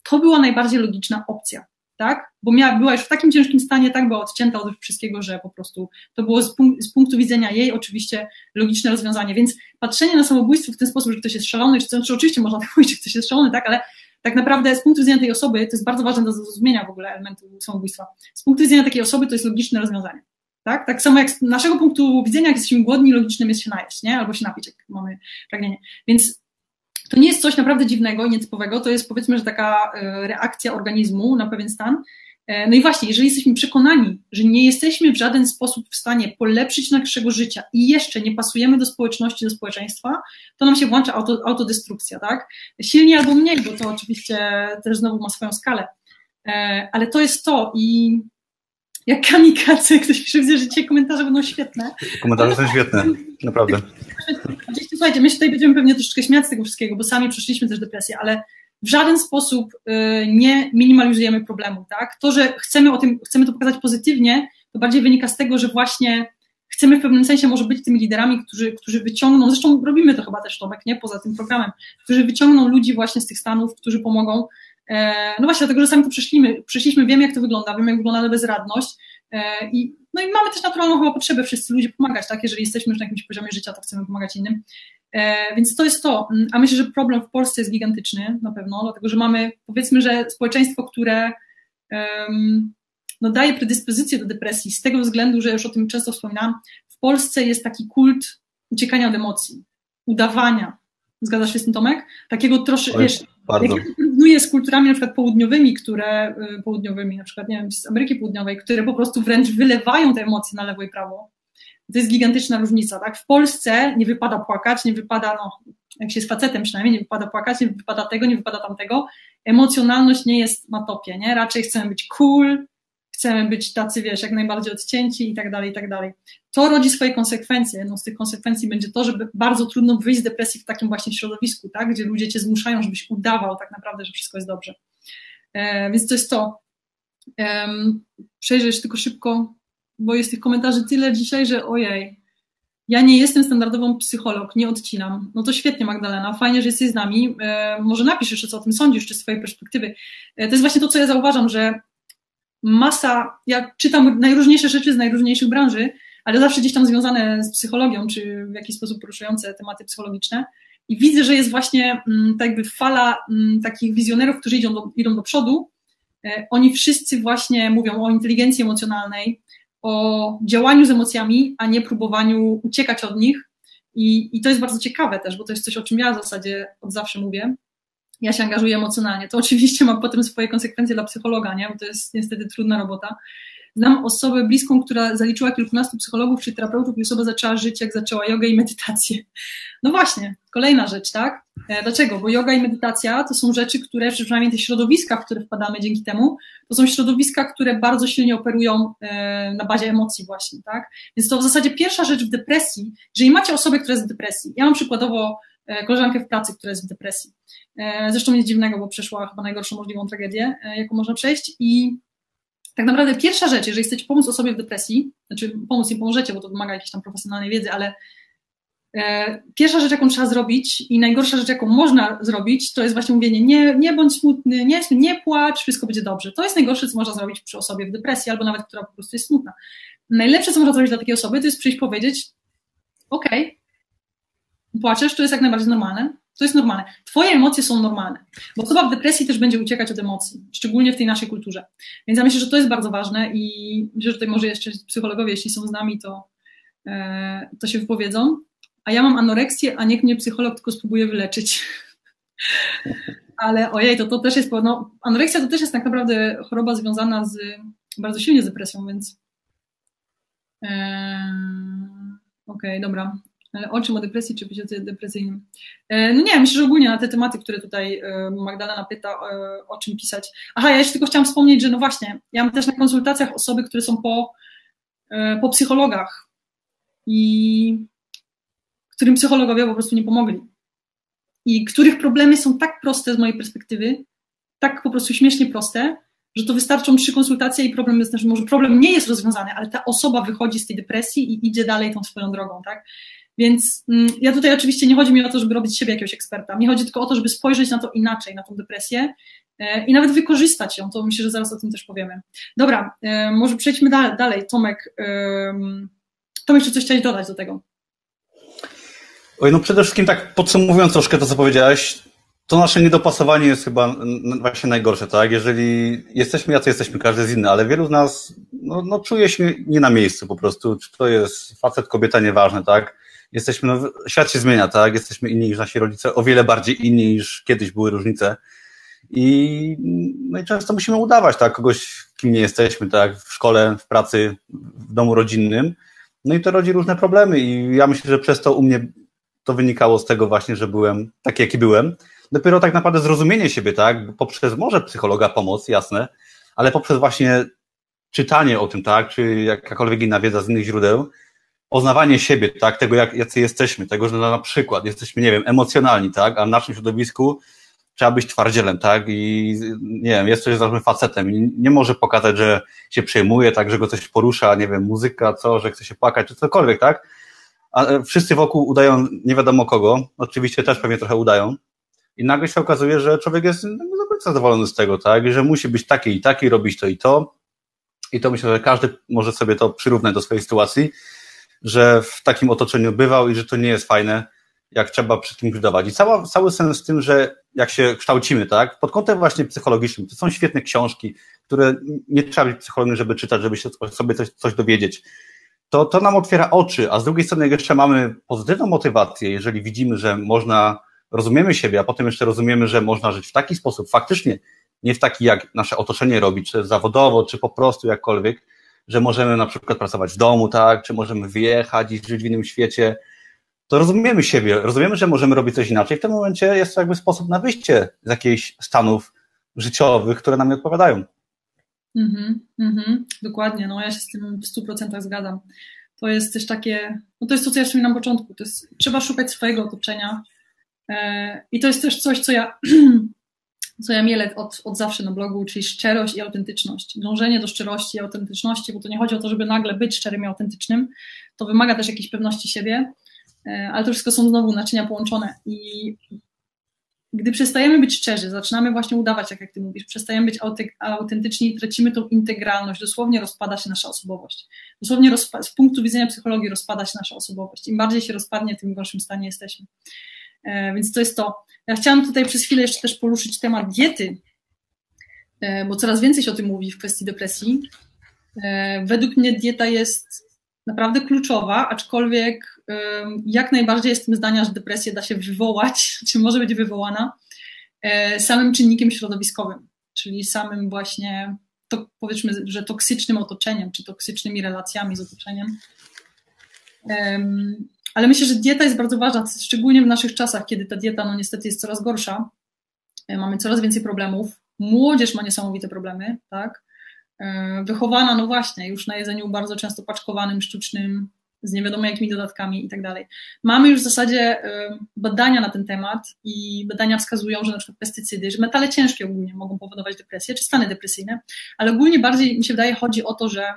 to była najbardziej logiczna opcja tak? Bo miała, była już w takim ciężkim stanie, tak była odcięta od wszystkiego, że po prostu to było z, punk z, punktu widzenia jej oczywiście logiczne rozwiązanie. Więc patrzenie na samobójstwo w ten sposób, że ktoś jest szalony, czy, czy oczywiście można tak powiedzieć, że ktoś jest szalony, tak, ale tak naprawdę z punktu widzenia tej osoby, to jest bardzo ważne do zrozumienia w ogóle elementu samobójstwa. Z punktu widzenia takiej osoby to jest logiczne rozwiązanie. Tak? tak samo jak z naszego punktu widzenia, jak jesteśmy głodni, logicznym jest się najeść, nie? Albo się napić, jak mamy pragnienie. Więc to nie jest coś naprawdę dziwnego i nietypowego, to jest powiedzmy, że taka e, reakcja organizmu na pewien stan. E, no i właśnie, jeżeli jesteśmy przekonani, że nie jesteśmy w żaden sposób w stanie polepszyć naszego życia i jeszcze nie pasujemy do społeczności, do społeczeństwa, to nam się włącza auto, autodestrukcja, tak? Silniej albo mniej, bo to oczywiście też znowu ma swoją skalę. E, ale to jest to i jak kamikaze, ktoś pisze, widzę, że dzisiaj komentarze będą świetne. Komentarze są świetne, naprawdę. Słuchajcie, my się tutaj będziemy pewnie troszeczkę śmiać z tego wszystkiego, bo sami przeszliśmy też depresję, ale w żaden sposób y, nie minimalizujemy problemu, tak? To, że chcemy o tym, chcemy to pokazać pozytywnie, to bardziej wynika z tego, że właśnie chcemy w pewnym sensie może być tymi liderami, którzy, którzy wyciągną, zresztą robimy to chyba też Tomek, nie? Poza tym programem, którzy wyciągną ludzi właśnie z tych stanów, którzy pomogą. E, no właśnie, dlatego, że sami to przeszliśmy, przeszliśmy, wiemy jak to wygląda, wiemy jak wygląda bezradność e, i no i mamy też naturalną chyba potrzebę wszyscy ludzie pomagać, tak? Jeżeli jesteśmy już na jakimś poziomie życia, to chcemy pomagać innym. E, więc to jest to. A myślę, że problem w Polsce jest gigantyczny na pewno, dlatego że mamy, powiedzmy, że społeczeństwo, które no, daje predyspozycję do depresji z tego względu, że już o tym często wspominałam, w Polsce jest taki kult uciekania od emocji, udawania. Zgadzasz się z tym, Tomek? Takiego troszkę, wiesz, bardzo. Jak porównuję z kulturami na przykład południowymi, które, y, południowymi, na przykład, nie wiem, z Ameryki Południowej, które po prostu wręcz wylewają te emocje na lewo i prawo. To jest gigantyczna różnica, tak? W Polsce nie wypada płakać, nie wypada, no, jak się jest facetem przynajmniej, nie wypada płakać, nie wypada tego, nie wypada tamtego. Emocjonalność nie jest na topie, nie? Raczej chcemy być cool, chcemy być tacy, wiesz, jak najbardziej odcięci i tak dalej, i tak dalej. To rodzi swoje konsekwencje. Jedną z tych konsekwencji będzie to, żeby bardzo trudno wyjść z depresji w takim właśnie środowisku, tak, gdzie ludzie cię zmuszają, żebyś udawał tak naprawdę, że wszystko jest dobrze. E, więc to jest to. E, przejrzę jeszcze tylko szybko, bo jest tych komentarzy tyle dzisiaj, że ojej, ja nie jestem standardową psycholog, nie odcinam. No to świetnie, Magdalena, fajnie, że jesteś z nami. E, może napisz jeszcze, co o tym sądzisz, czy z swojej perspektywy. E, to jest właśnie to, co ja zauważam, że masa, ja czytam najróżniejsze rzeczy z najróżniejszych branży, ale zawsze gdzieś tam związane z psychologią, czy w jakiś sposób poruszające tematy psychologiczne. I widzę, że jest właśnie tak jakby fala mm, takich wizjonerów, którzy idą do, idą do przodu. E, oni wszyscy właśnie mówią o inteligencji emocjonalnej, o działaniu z emocjami, a nie próbowaniu uciekać od nich. I, I to jest bardzo ciekawe też, bo to jest coś, o czym ja w zasadzie od zawsze mówię, ja się angażuję emocjonalnie. To oczywiście ma potem swoje konsekwencje dla psychologa, nie? bo to jest niestety trudna robota. Znam osobę bliską, która zaliczyła kilkunastu psychologów czy terapeutów i osoba zaczęła żyć, jak zaczęła jogę i medytację. No właśnie, kolejna rzecz, tak? E, dlaczego? Bo yoga i medytacja to są rzeczy, które, przynajmniej te środowiska, w które wpadamy dzięki temu, to są środowiska, które bardzo silnie operują e, na bazie emocji właśnie, tak? Więc to w zasadzie pierwsza rzecz w depresji, jeżeli macie osobę, która jest w depresji, ja mam przykładowo koleżankę w pracy, która jest w depresji, zresztą nic dziwnego, bo przeszła chyba najgorszą możliwą tragedię, jaką można przejść i tak naprawdę pierwsza rzecz, jeżeli chcecie pomóc osobie w depresji, znaczy pomóc nie pomożecie, bo to wymaga jakiejś tam profesjonalnej wiedzy, ale e, pierwsza rzecz, jaką trzeba zrobić i najgorsza rzecz, jaką można zrobić, to jest właśnie mówienie nie, nie bądź smutny, nie, nie płacz, wszystko będzie dobrze. To jest najgorsze, co można zrobić przy osobie w depresji albo nawet, która po prostu jest smutna. Najlepsze, co można zrobić dla takiej osoby, to jest przyjść powiedzieć okej, okay, płaczesz, to jest jak najbardziej normalne, to jest normalne. Twoje emocje są normalne, bo osoba w depresji też będzie uciekać od emocji, szczególnie w tej naszej kulturze. Więc ja myślę, że to jest bardzo ważne i myślę, że tutaj może jeszcze psychologowie, jeśli są z nami, to, e, to się wypowiedzą. A ja mam anoreksję, a niech mnie psycholog tylko spróbuje wyleczyć. Ale ojej, to, to też jest, no, anoreksja to też jest tak naprawdę choroba związana z, bardzo silnie z depresją, więc e, okej, okay, dobra. Ale o czym? O depresji czy bycie depresyjnym? E, no nie, myślę, że ogólnie na te tematy, które tutaj e, Magdalena pyta, e, o czym pisać. Aha, ja jeszcze tylko chciałam wspomnieć, że no właśnie, ja mam też na konsultacjach osoby, które są po, po psychologach i którym psychologowie po prostu nie pomogli. I których problemy są tak proste z mojej perspektywy, tak po prostu śmiesznie proste, że to wystarczą trzy konsultacje i problem jest, znaczy może problem nie jest rozwiązany, ale ta osoba wychodzi z tej depresji i idzie dalej tą swoją drogą, tak? Więc mm, ja tutaj oczywiście nie chodzi mi o to, żeby robić siebie jakiegoś eksperta. Mi chodzi tylko o to, żeby spojrzeć na to inaczej, na tą depresję e, i nawet wykorzystać ją. To myślę, że zaraz o tym też powiemy. Dobra, e, może przejdźmy dalej. Tomek, Tomek, czy coś chciałeś dodać do tego? Oj, no przede wszystkim tak podsumowując troszkę to, co powiedziałeś, to nasze niedopasowanie jest chyba właśnie najgorsze, tak? Jeżeli jesteśmy jacy jesteśmy, każdy jest inny, ale wielu z nas no, no, czuje się nie na miejscu po prostu. Czy to jest facet, kobieta, nieważne, tak? Jesteśmy, no, świat się zmienia, tak? Jesteśmy inni niż nasi rodzice, o wiele bardziej inni niż kiedyś były różnice. I, no i często musimy udawać, tak? Kogoś, kim nie jesteśmy, tak? W szkole, w pracy, w domu rodzinnym. No i to rodzi różne problemy i ja myślę, że przez to u mnie to wynikało z tego właśnie, że byłem taki, jaki byłem. Dopiero tak naprawdę zrozumienie siebie, tak? Poprzez może psychologa pomoc, jasne, ale poprzez właśnie czytanie o tym, tak? Czy jakakolwiek inna wiedza z innych źródeł, poznawanie siebie, tak, tego jak, jacy jesteśmy, tego, że na przykład jesteśmy, nie wiem, emocjonalni, tak, a w naszym środowisku trzeba być twardzielem, tak, i nie wiem, jest coś, facetem. I nie może pokazać, że się przejmuje, tak, że go coś porusza, nie wiem, muzyka, co, że chce się płakać, czy cokolwiek, tak, a e, wszyscy wokół udają nie wiadomo kogo, oczywiście też pewnie trochę udają. I nagle się okazuje, że człowiek jest no, zadowolony z tego, tak, że musi być taki i taki, robić to i to. I to myślę, że każdy może sobie to przyrównać do swojej sytuacji, że w takim otoczeniu bywał i że to nie jest fajne, jak trzeba przy tym grydować. I cała, cały sens w tym, że jak się kształcimy, tak, pod kątem właśnie psychologicznym, to są świetne książki, które nie trzeba być psychologiem, żeby czytać, żeby się sobie coś, coś dowiedzieć. To, to nam otwiera oczy, a z drugiej strony, jak jeszcze mamy pozytywną motywację, jeżeli widzimy, że można, rozumiemy siebie, a potem jeszcze rozumiemy, że można żyć w taki sposób, faktycznie, nie w taki, jak nasze otoczenie robi, czy zawodowo, czy po prostu jakkolwiek, że możemy na przykład pracować w domu, tak, czy możemy wyjechać i żyć w innym świecie, to rozumiemy siebie, rozumiemy, że możemy robić coś inaczej. W tym momencie jest to jakby sposób na wyjście z jakichś stanów życiowych, które nam nie odpowiadają. Mhm, mhm, dokładnie, no ja się z tym w 100% zgadzam. To jest też takie, no to jest to, co ja wspominam na początku, to jest, trzeba szukać swojego otoczenia. E, i to jest też coś, co ja co ja mielę od, od zawsze na blogu, czyli szczerość i autentyczność. Dążenie do szczerości i autentyczności, bo to nie chodzi o to, żeby nagle być szczerym i autentycznym, to wymaga też jakiejś pewności siebie, e, ale to wszystko są znowu naczynia połączone i gdy przestajemy być szczerzy, zaczynamy właśnie udawać, tak jak ty mówisz, przestajemy być autentyczni i tracimy tą integralność, dosłownie rozpada się nasza osobowość. Dosłownie z punktu widzenia psychologii rozpada się nasza osobowość. Im bardziej się rozpadnie, tym w gorszym stanie jesteśmy. E, więc to jest to. Ja chciałam tutaj przez chwilę jeszcze też poruszyć temat diety, e, bo coraz więcej się o tym mówi w kwestii depresji. E, według mnie dieta jest naprawdę kluczowa, aczkolwiek jak najbardziej jestem zdania, że depresję da się wywołać, czy może być wywołana samym czynnikiem środowiskowym, czyli samym właśnie to, powiedzmy, że toksycznym otoczeniem, czy toksycznymi relacjami z otoczeniem. Ale myślę, że dieta jest bardzo ważna, szczególnie w naszych czasach, kiedy ta dieta no niestety jest coraz gorsza. E, mamy coraz więcej problemów. Młodzież ma niesamowite problemy, tak? E, wychowana, no właśnie, już na jedzeniu bardzo często paczkowanym, sztucznym, z nie wiadomo jakimi dodatkami i tak dalej. Mamy już w zasadzie e, badania na ten temat i badania wskazują, że na przykład pestycydy, że metale ciężkie ogólnie mogą powodować depresję czy stany depresyjne, ale ogólnie bardziej mi się wydaje chodzi o to, że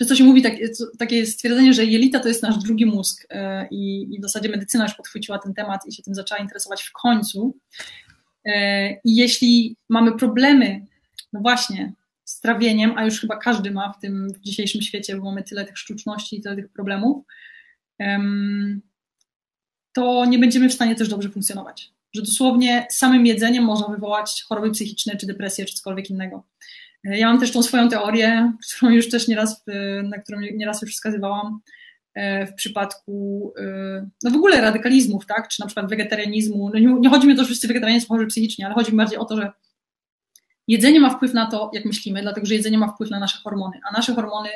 Często się mówi tak, takie stwierdzenie, że jelita to jest nasz drugi mózg e, i, i w zasadzie medycyna już podchwyciła ten temat i się tym zaczęła interesować w końcu. E, I jeśli mamy problemy, no właśnie, z trawieniem, a już chyba każdy ma w tym w dzisiejszym świecie, bo mamy tyle tych sztuczności i tyle tych problemów, to nie będziemy w stanie też dobrze funkcjonować. Że dosłownie samym jedzeniem można wywołać choroby psychiczne, czy depresję, czy cokolwiek innego. Ja mam też tą swoją teorię, którą już też nieraz, na którą nieraz już wskazywałam e, w przypadku e, no w ogóle radykalizmów, tak, czy na przykład wegetarianizmu. No nie, nie chodzi mi o to, że wszyscy wegetarianie są chorzy psychicznie, ale chodzi mi bardziej o to, że jedzenie ma wpływ na to, jak myślimy, dlatego że jedzenie ma wpływ na nasze hormony, a nasze hormony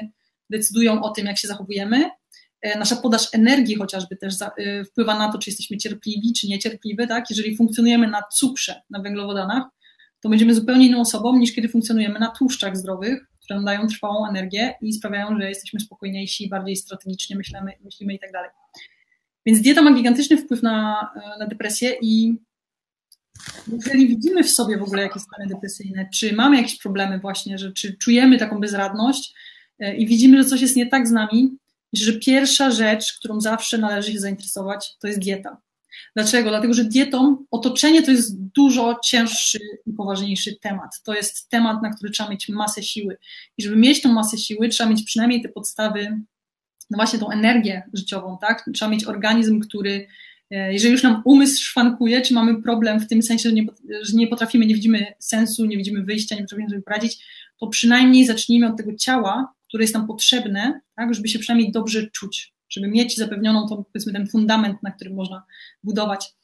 decydują o tym, jak się zachowujemy. E, nasza podaż energii chociażby też wpływa na to, czy jesteśmy cierpliwi, czy niecierpliwi, tak? Jeżeli funkcjonujemy na cukrze, na węglowodanach, to będziemy zupełnie inną osobą niż kiedy funkcjonujemy na tłuszczach zdrowych, które nam dają trwałą energię i sprawiają, że jesteśmy spokojniejsi, bardziej strategicznie myślimy, myślimy i tak dalej. Więc dieta ma gigantyczny wpływ na, na depresję i jeżeli widzimy w sobie w ogóle jakieś stany depresyjne, czy mamy jakieś problemy właśnie, że czy czujemy taką bezradność e, i widzimy, że coś jest nie tak z nami, że pierwsza rzecz, którą zawsze należy się zainteresować, to jest dieta. Dlaczego? Dlatego, że dietą otoczenie to jest dużo cięższy i poważniejszy temat. To jest temat, na który trzeba mieć masę siły. I żeby mieć tą masę siły, trzeba mieć przynajmniej te podstawy, no właśnie tą energię życiową, tak? Trzeba mieć organizm, który, e, jeżeli już nam umysł szwankuje, czy mamy problem w tym sensie, że nie, że nie potrafimy, nie widzimy sensu, nie widzimy wyjścia, nie potrafimy sobie poradzić, to przynajmniej zacznijmy od tego ciała, które jest nam potrzebne, tak, żeby się przynajmniej dobrze czuć żeby mieć zapewnioną tą, powiedzmy, ten fundament, na którym można budować.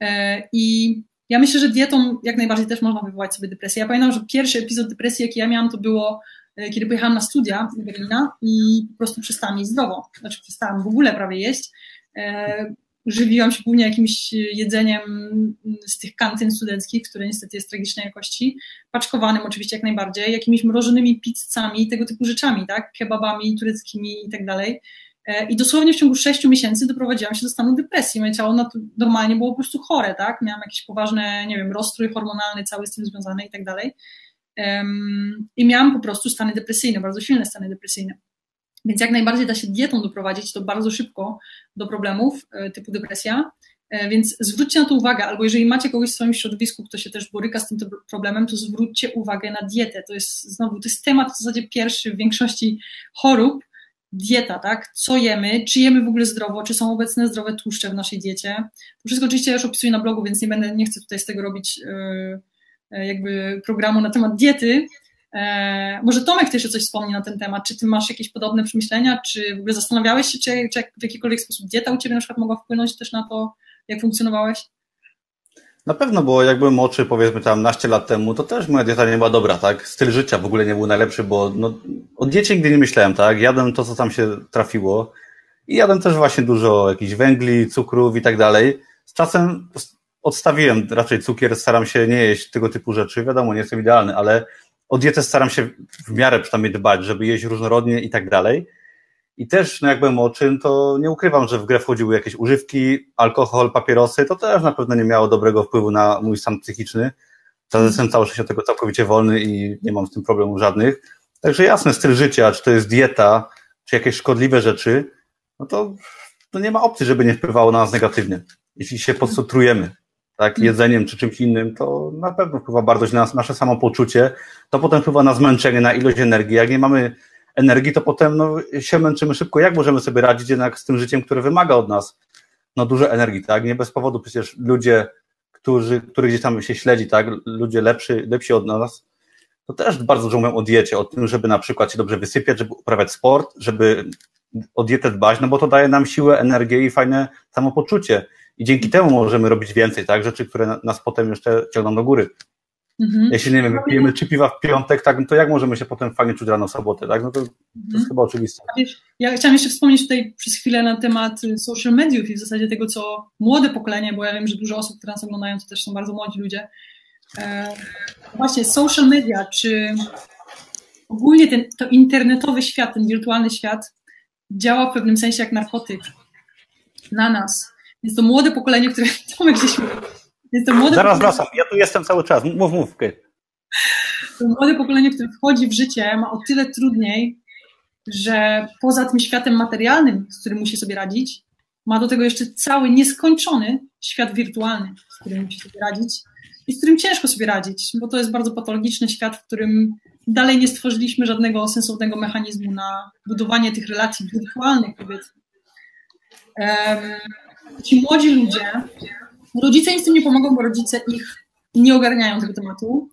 E, I ja myślę, że dietą jak najbardziej też można wywołać sobie depresję. Ja pamiętam, że pierwszy epizod depresji, jaki ja miałam, to było, e, kiedy pojechałam na studia do Berlina i po prostu przestałam jeść zdrowo. Znaczy przestałam w ogóle prawie jeść. E, żywiłam się głównie jakimś jedzeniem z tych kantyn studenckich, które niestety jest tragicznej jakości, paczkowanym oczywiście jak najbardziej, jakimiś mrożonymi pizzami, tego typu rzeczami, tak, kebabami tureckimi i tak dalej. E, I dosłownie w ciągu sześciu miesięcy doprowadziłam się do stanu depresji. Moje ciało normalnie było po prostu chore, tak? Miałam jakieś poważne, nie wiem, rozstrój hormonalny cały z tym związany i tak dalej. I miałam po prostu stany depresyjne, bardzo silne stany depresyjne. Więc jak najbardziej da się dietą doprowadzić to bardzo szybko do problemów e, typu depresja. E, więc zwróćcie na to uwagę, albo jeżeli macie kogoś w swoim środowisku, kto się też boryka z tym problemem, to zwróćcie uwagę na dietę. To jest znowu, to jest temat w zasadzie pierwszy w większości chorób, dieta, tak? Co jemy, czy jemy w ogóle zdrowo, czy są obecne zdrowe tłuszcze w naszej diecie. To wszystko oczywiście już opisuję na blogu, więc nie będę, nie chcę tutaj z tego robić yy, jakby programu na temat diety. E, może Tomek też coś wspomni na ten temat. Czy ty masz jakieś podobne przemyślenia, czy w ogóle zastanawiałeś się, czy, czy w jakikolwiek sposób dieta u ciebie na przykład mogła wpłynąć też na to, jak funkcjonowałeś? Na pewno, bo jak byłem młodszy, powiedzmy tam naście lat temu, to też moja dieta nie była dobra, tak? Styl życia w ogóle nie był najlepszy, bo no, o diecie nigdy nie myślałem, tak? Jadłem to, co tam się trafiło i jadłem też właśnie dużo jakichś węgli, cukrów i tak dalej. Z czasem odstawiłem raczej cukier, staram się nie jeść tego typu rzeczy. Wiadomo, nie jestem idealny, ale o dietę staram się w miarę przynajmniej dbać, żeby jeść różnorodnie i tak dalej. I też, no jak byłem młodszym, to nie ukrywam, że w grę wchodziły jakieś używki, alkohol, papierosy, to też na pewno nie miało dobrego wpływu na mój stan psychiczny. Teraz jestem cały czas od tego całkowicie wolny i nie mam z tym problemów żadnych. Także jasne, styl życia, czy to jest dieta, czy jakieś szkodliwe rzeczy, no to, to nie ma opcji, żeby nie wpływało na nas negatywnie. Jeśli się podsutrujemy, tak, jedzeniem czy czymś innym, to na pewno wpływa bardzo na nasze samopoczucie, to potem wpływa na zmęczenie, na ilość energii. Jak nie mamy energii, to potem no, się męczymy szybko. Jak możemy sobie radzić jednak z tym życiem, które wymaga od nas no, dużo energii, tak? Nie bez powodu przecież ludzie, którzy, których gdzieś tam się śledzi, tak? Ludzie lepszy, lepsi od nas, to też bardzo dużo mówią o diecie, o tym, żeby na przykład się dobrze wysypiać, żeby uprawiać sport, żeby o dietę dbać, no bo to daje nam siłę, energię i fajne samopoczucie. I dzięki temu możemy robić więcej, tak? Rzeczy, które nas potem jeszcze ciągną do góry. Mhm. Jeśli nie wiem, wypijemy trzy piwa w piątek, tak, no to jak możemy się potem fajnie czuć rano w sobotę, tak? No to, to jest mhm. chyba oczywiste. Ja chciałam jeszcze wspomnieć tutaj przez chwilę na temat y, social mediów i w zasadzie tego, co młode pokolenie, bo ja wiem, że dużo osób, które nas oglądają, to też są bardzo młodzi ludzie. E, właśnie social media, czy ogólnie ten to internetowy świat, ten wirtualny świat działa w pewnym sensie jak narkotyk na nas. Jest to młode pokolenie, które Tomek gdzieś to młode Zaraz wracam, ja tu jestem cały czas, mów, mów. Okay. To młode pokolenie, które wchodzi w życie, ma o tyle trudniej, że poza tym światem materialnym, z którym musi sobie radzić, ma do tego jeszcze cały nieskończony świat wirtualny, z którym musi sobie radzić i z którym ciężko sobie radzić, bo to jest bardzo patologiczny świat, w którym dalej nie stworzyliśmy żadnego sensownego mechanizmu na budowanie tych relacji wirtualnych, powiedzmy. Ci młodzi ludzie, rodzice im z tym nie pomogą, bo rodzice ich nie ogarniają tego tematu.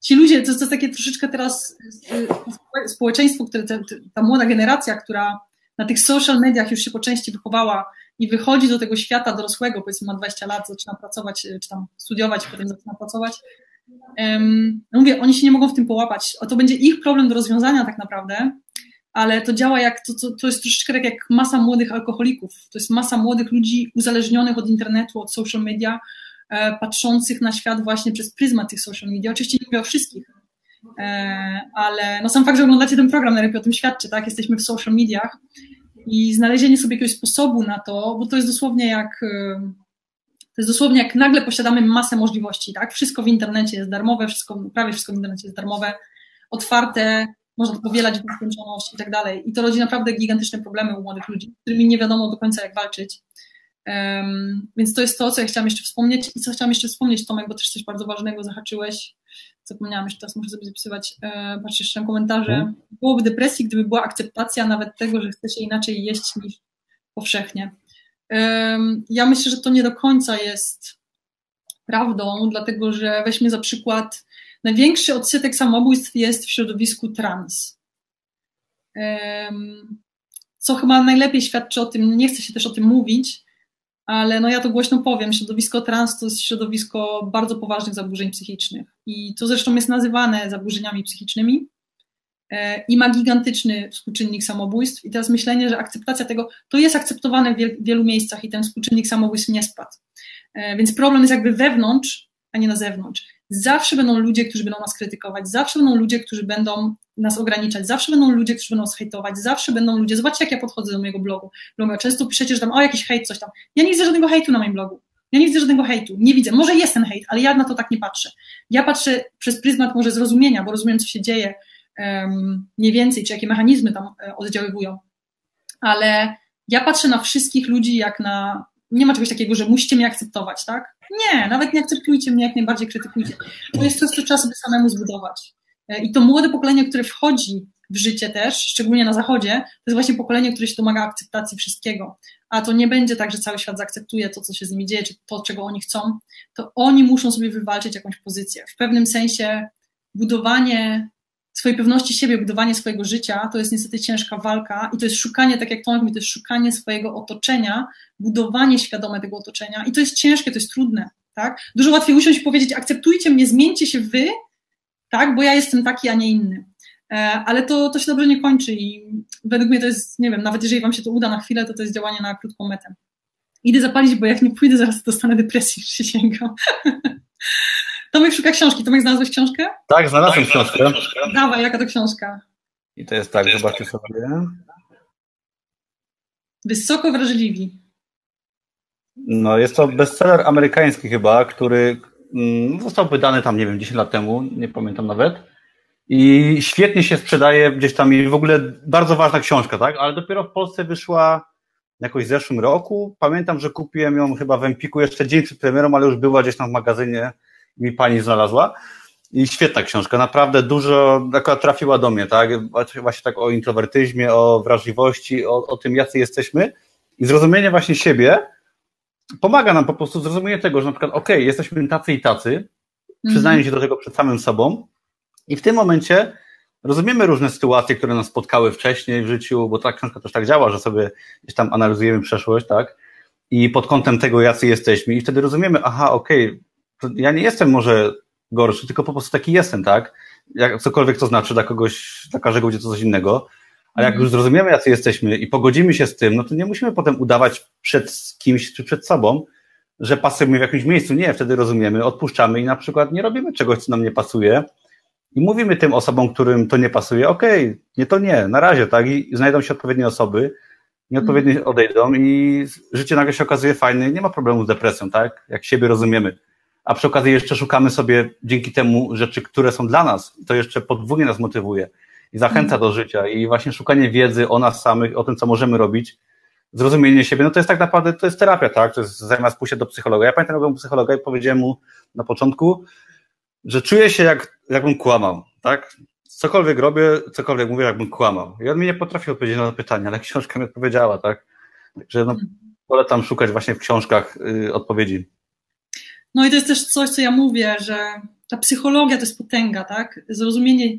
Ci ludzie, to jest takie troszeczkę teraz y, społeczeństwo, które, ta, ta młoda generacja, która na tych social mediach już się po części wychowała i wychodzi do tego świata dorosłego, powiedzmy ma 20 lat, zaczyna pracować, y, czy tam studiować, potem zaczyna pracować. Um, mówię, oni się nie mogą w tym połapać. O to będzie ich problem do rozwiązania tak naprawdę, ale to działa jak, to, to, to jest troszeczkę tak jak masa młodych alkoholików. To jest masa młodych ludzi uzależnionych od internetu, od social media, e, patrzących na świat właśnie przez pryzmat tych social media. Oczywiście nie mówię o wszystkich, e, ale no sam fakt, że oglądacie ten program najlepiej o tym świadczy, tak? Jesteśmy w social mediach i znalezienie sobie jakiegoś sposobu na to, bo to jest dosłownie jak e, to jest dosłownie jak nagle posiadamy masę możliwości, tak? Wszystko w internecie jest darmowe, wszystko, prawie wszystko w internecie jest darmowe, otwarte, można to powielać w nieskończoność i tak dalej. I to rodzi naprawdę gigantyczne problemy u młodych ludzi, z którymi nie wiadomo do końca jak walczyć. Um, więc to jest to, co ja chciałam jeszcze wspomnieć i co chciałam jeszcze wspomnieć, Tomek, bo też coś bardzo ważnego zahaczyłeś. Zapomniałam jeszcze, teraz muszę sobie zapisywać, e, patrzcie jeszcze na komentarze. Hmm. Byłoby depresji, gdyby była akceptacja nawet tego, że chce się inaczej jeść niż powszechnie. Um, ja myślę, że to nie do końca jest prawdą, dlatego że weźmy za przykład Największy odsetek samobójstw jest w środowisku trans. Co chyba najlepiej świadczy o tym, nie chcę się też o tym mówić, ale no ja to głośno powiem, środowisko trans to jest środowisko bardzo poważnych zaburzeń psychicznych i to zresztą jest nazywane zaburzeniami psychicznymi e, i ma gigantyczny współczynnik samobójstw i teraz myślenie, że akceptacja tego, to jest akceptowane w wielu miejscach i ten współczynnik samobójstw nie spadł. E, więc problem jest jakby wewnątrz, a nie na zewnątrz. Zawsze będą ludzie, którzy będą nas krytykować, zawsze będą ludzie, którzy będą nas ograniczać, zawsze będą ludzie, którzy będą nas hejtować, zawsze będą ludzie. Zobaczcie, jak ja podchodzę do mojego blogu. blogu. Często piszecie, że tam, o, jakiś hejt, coś tam. Ja nie widzę żadnego hejtu na moim blogu. Ja nie widzę żadnego hejtu. Nie widzę. Może jest ten hejt, ale ja na to tak nie patrzę. Ja patrzę przez pryzmat może zrozumienia, bo rozumiem, co się dzieje um, mniej więcej, czy jakie mechanizmy tam e, oddziaływują. Ale ja patrzę na wszystkich ludzi jak na. Nie ma czegoś takiego, że musicie mnie akceptować, tak? Nie, nawet nie akceptujcie mnie, jak najbardziej krytykujcie. To jest coś, co trzeba sobie samemu zbudować. E, I to młode pokolenie, które wchodzi w życie też, szczególnie na zachodzie, to jest właśnie pokolenie, które się domaga akceptacji wszystkiego. A to nie będzie tak, że cały świat zaakceptuje to, co się z nimi dzieje, czy to, czego oni chcą. To oni muszą sobie wywalczyć jakąś pozycję. W pewnym sensie budowanie swojej pewności siebie, budowanie swojego życia, to jest niestety ciężka walka i to jest szukanie, tak jak Tomek mówi, to jest szukanie swojego otoczenia, budowanie świadome tego otoczenia i to jest ciężkie, to jest trudne, tak? Dużo łatwiej usiąść i powiedzieć, akceptujcie mnie, zmieńcie się wy, tak, bo ja jestem taki, a nie inny. E, ale to, to się dobrze nie kończy i według mnie to jest, nie wiem, nawet jeżeli wam się to uda na chwilę, to to jest działanie na krótką metę. Idę zapalić, bo jak nie pójdę, zaraz dostanę depresji, już się sięgam. Tomek szuka książki. Tomek, znalazłeś książkę? Tak, znalazłem tak, książkę. Dawaj, jaka to książka? I to jest tak, zobaczcie sobie. Wysoko wrażliwi. No, jest to bestseller amerykański chyba, który mm, został wydany tam, nie wiem, 10 lat temu, nie pamiętam nawet. I świetnie się sprzedaje gdzieś tam i w ogóle bardzo ważna książka, tak? Ale dopiero w Polsce wyszła jakoś w zeszłym roku. Pamiętam, że kupiłem ją chyba w Empiku jeszcze dzień przed premierą, ale już była gdzieś tam w magazynie mi pani znalazła. I świetna książka, naprawdę dużo, taka trafiła do mnie, tak? Właśnie tak o introwertyzmie, o wrażliwości, o, o tym, jacy jesteśmy. I zrozumienie właśnie siebie pomaga nam po prostu zrozumienie tego, że na przykład, okej, okay, jesteśmy tacy i tacy, przyznajemy się do tego przed samym sobą i w tym momencie rozumiemy różne sytuacje, które nas spotkały wcześniej w życiu, bo ta książka też tak działa, że sobie gdzieś tam analizujemy przeszłość, tak? I pod kątem tego, jacy jesteśmy i wtedy rozumiemy, aha, okej, okay, ja nie jestem może gorszy, tylko po prostu taki jestem, tak? Jak cokolwiek to znaczy dla kogoś, dla każdego będzie to coś innego. Ale jak mhm. już zrozumiemy, jacy jesteśmy i pogodzimy się z tym, no to nie musimy potem udawać przed kimś czy przed sobą, że pasujemy w jakimś miejscu. Nie, wtedy rozumiemy, odpuszczamy i na przykład nie robimy czegoś, co nam nie pasuje i mówimy tym osobom, którym to nie pasuje, okej, okay, nie to nie, na razie, tak, i znajdą się odpowiednie osoby, nieodpowiednio mhm. odejdą i życie nagle się okazuje fajne, nie ma problemu z depresją, tak, jak siebie rozumiemy. A przy okazji jeszcze szukamy sobie dzięki temu rzeczy, które są dla nas. I to jeszcze podwójnie nas motywuje i zachęca mhm. do życia. I właśnie szukanie wiedzy o nas samych, o tym, co możemy robić, zrozumienie siebie, no to jest tak naprawdę, to jest terapia, tak? To jest zamiast pójścia do psychologa. Ja pamiętam, jak psychologa i powiedziałem mu na początku, że czuję się jak, jakbym kłamał, tak? Cokolwiek robię, cokolwiek mówię, jakbym kłamał. I on mi nie potrafił odpowiedzieć na to pytanie, ale książka mi odpowiedziała, tak? Także no, mhm. polecam szukać właśnie w książkach y, odpowiedzi. No i to jest też coś, co ja mówię, że ta psychologia to jest potęga, tak? Zrozumienie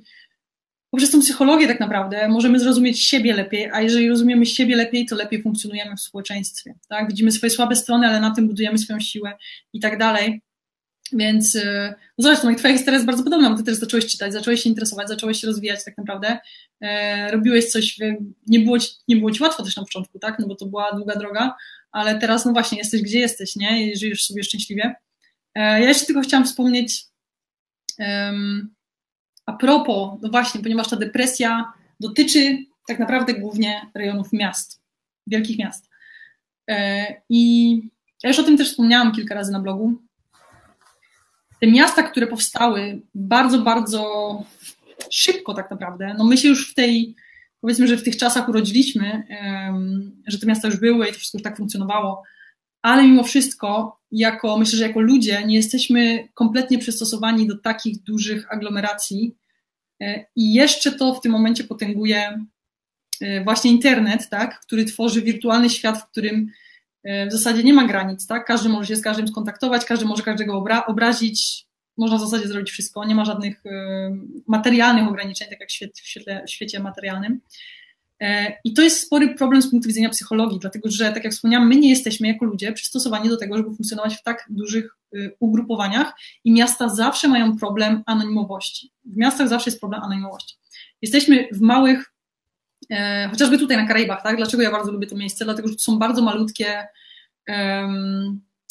poprzez tą psychologię tak naprawdę możemy zrozumieć siebie lepiej, a jeżeli rozumiemy siebie lepiej, to lepiej funkcjonujemy w społeczeństwie. Tak? Widzimy swoje słabe strony, ale na tym budujemy swoją siłę i tak dalej. Więc y, no zresztą, twoja historia jest bardzo podobna, bo ty też zacząłeś czytać, zacząłeś się interesować, zacząłeś się rozwijać tak naprawdę. E, robiłeś coś, nie było, ci, nie było ci łatwo też na początku, tak? No bo to była długa droga, ale teraz no właśnie jesteś gdzie jesteś, nie? I żyjesz sobie szczęśliwie. E, ja jeszcze tylko chciałam wspomnieć um, a propos, no właśnie, ponieważ ta depresja dotyczy tak naprawdę głównie rejonów miast, wielkich miast. E, I ja już o tym też wspomniałam kilka razy na blogu. Te miasta, które powstały bardzo, bardzo szybko tak naprawdę, no my się już w tej, powiedzmy, że w tych czasach urodziliśmy, że te miasta już były i to wszystko już tak funkcjonowało, ale mimo wszystko, jako, myślę, że jako ludzie nie jesteśmy kompletnie przystosowani do takich dużych aglomeracji e, i jeszcze to w tym momencie potęguje e, właśnie internet, tak, który tworzy wirtualny świat, w którym e, w zasadzie nie ma granic, tak? Każdy może się z każdym skontaktować, każdy może każdego obra obrazić, można w zasadzie zrobić wszystko, nie ma żadnych materialnych ograniczeń, tak jak w świecie, w świecie materialnym. E, I to jest spory problem z punktu widzenia psychologii, dlatego że, tak jak wspomniałam, my nie jesteśmy jako ludzie przystosowani do tego, żeby funkcjonować w tak dużych y, ugrupowaniach i miasta zawsze mają problem anonimowości. W miastach zawsze jest problem anonimowości. Jesteśmy w małych, e, chociażby tutaj na Karaibach, tak? Dlaczego ja bardzo lubię to miejsce? Dlatego, że to są bardzo malutkie,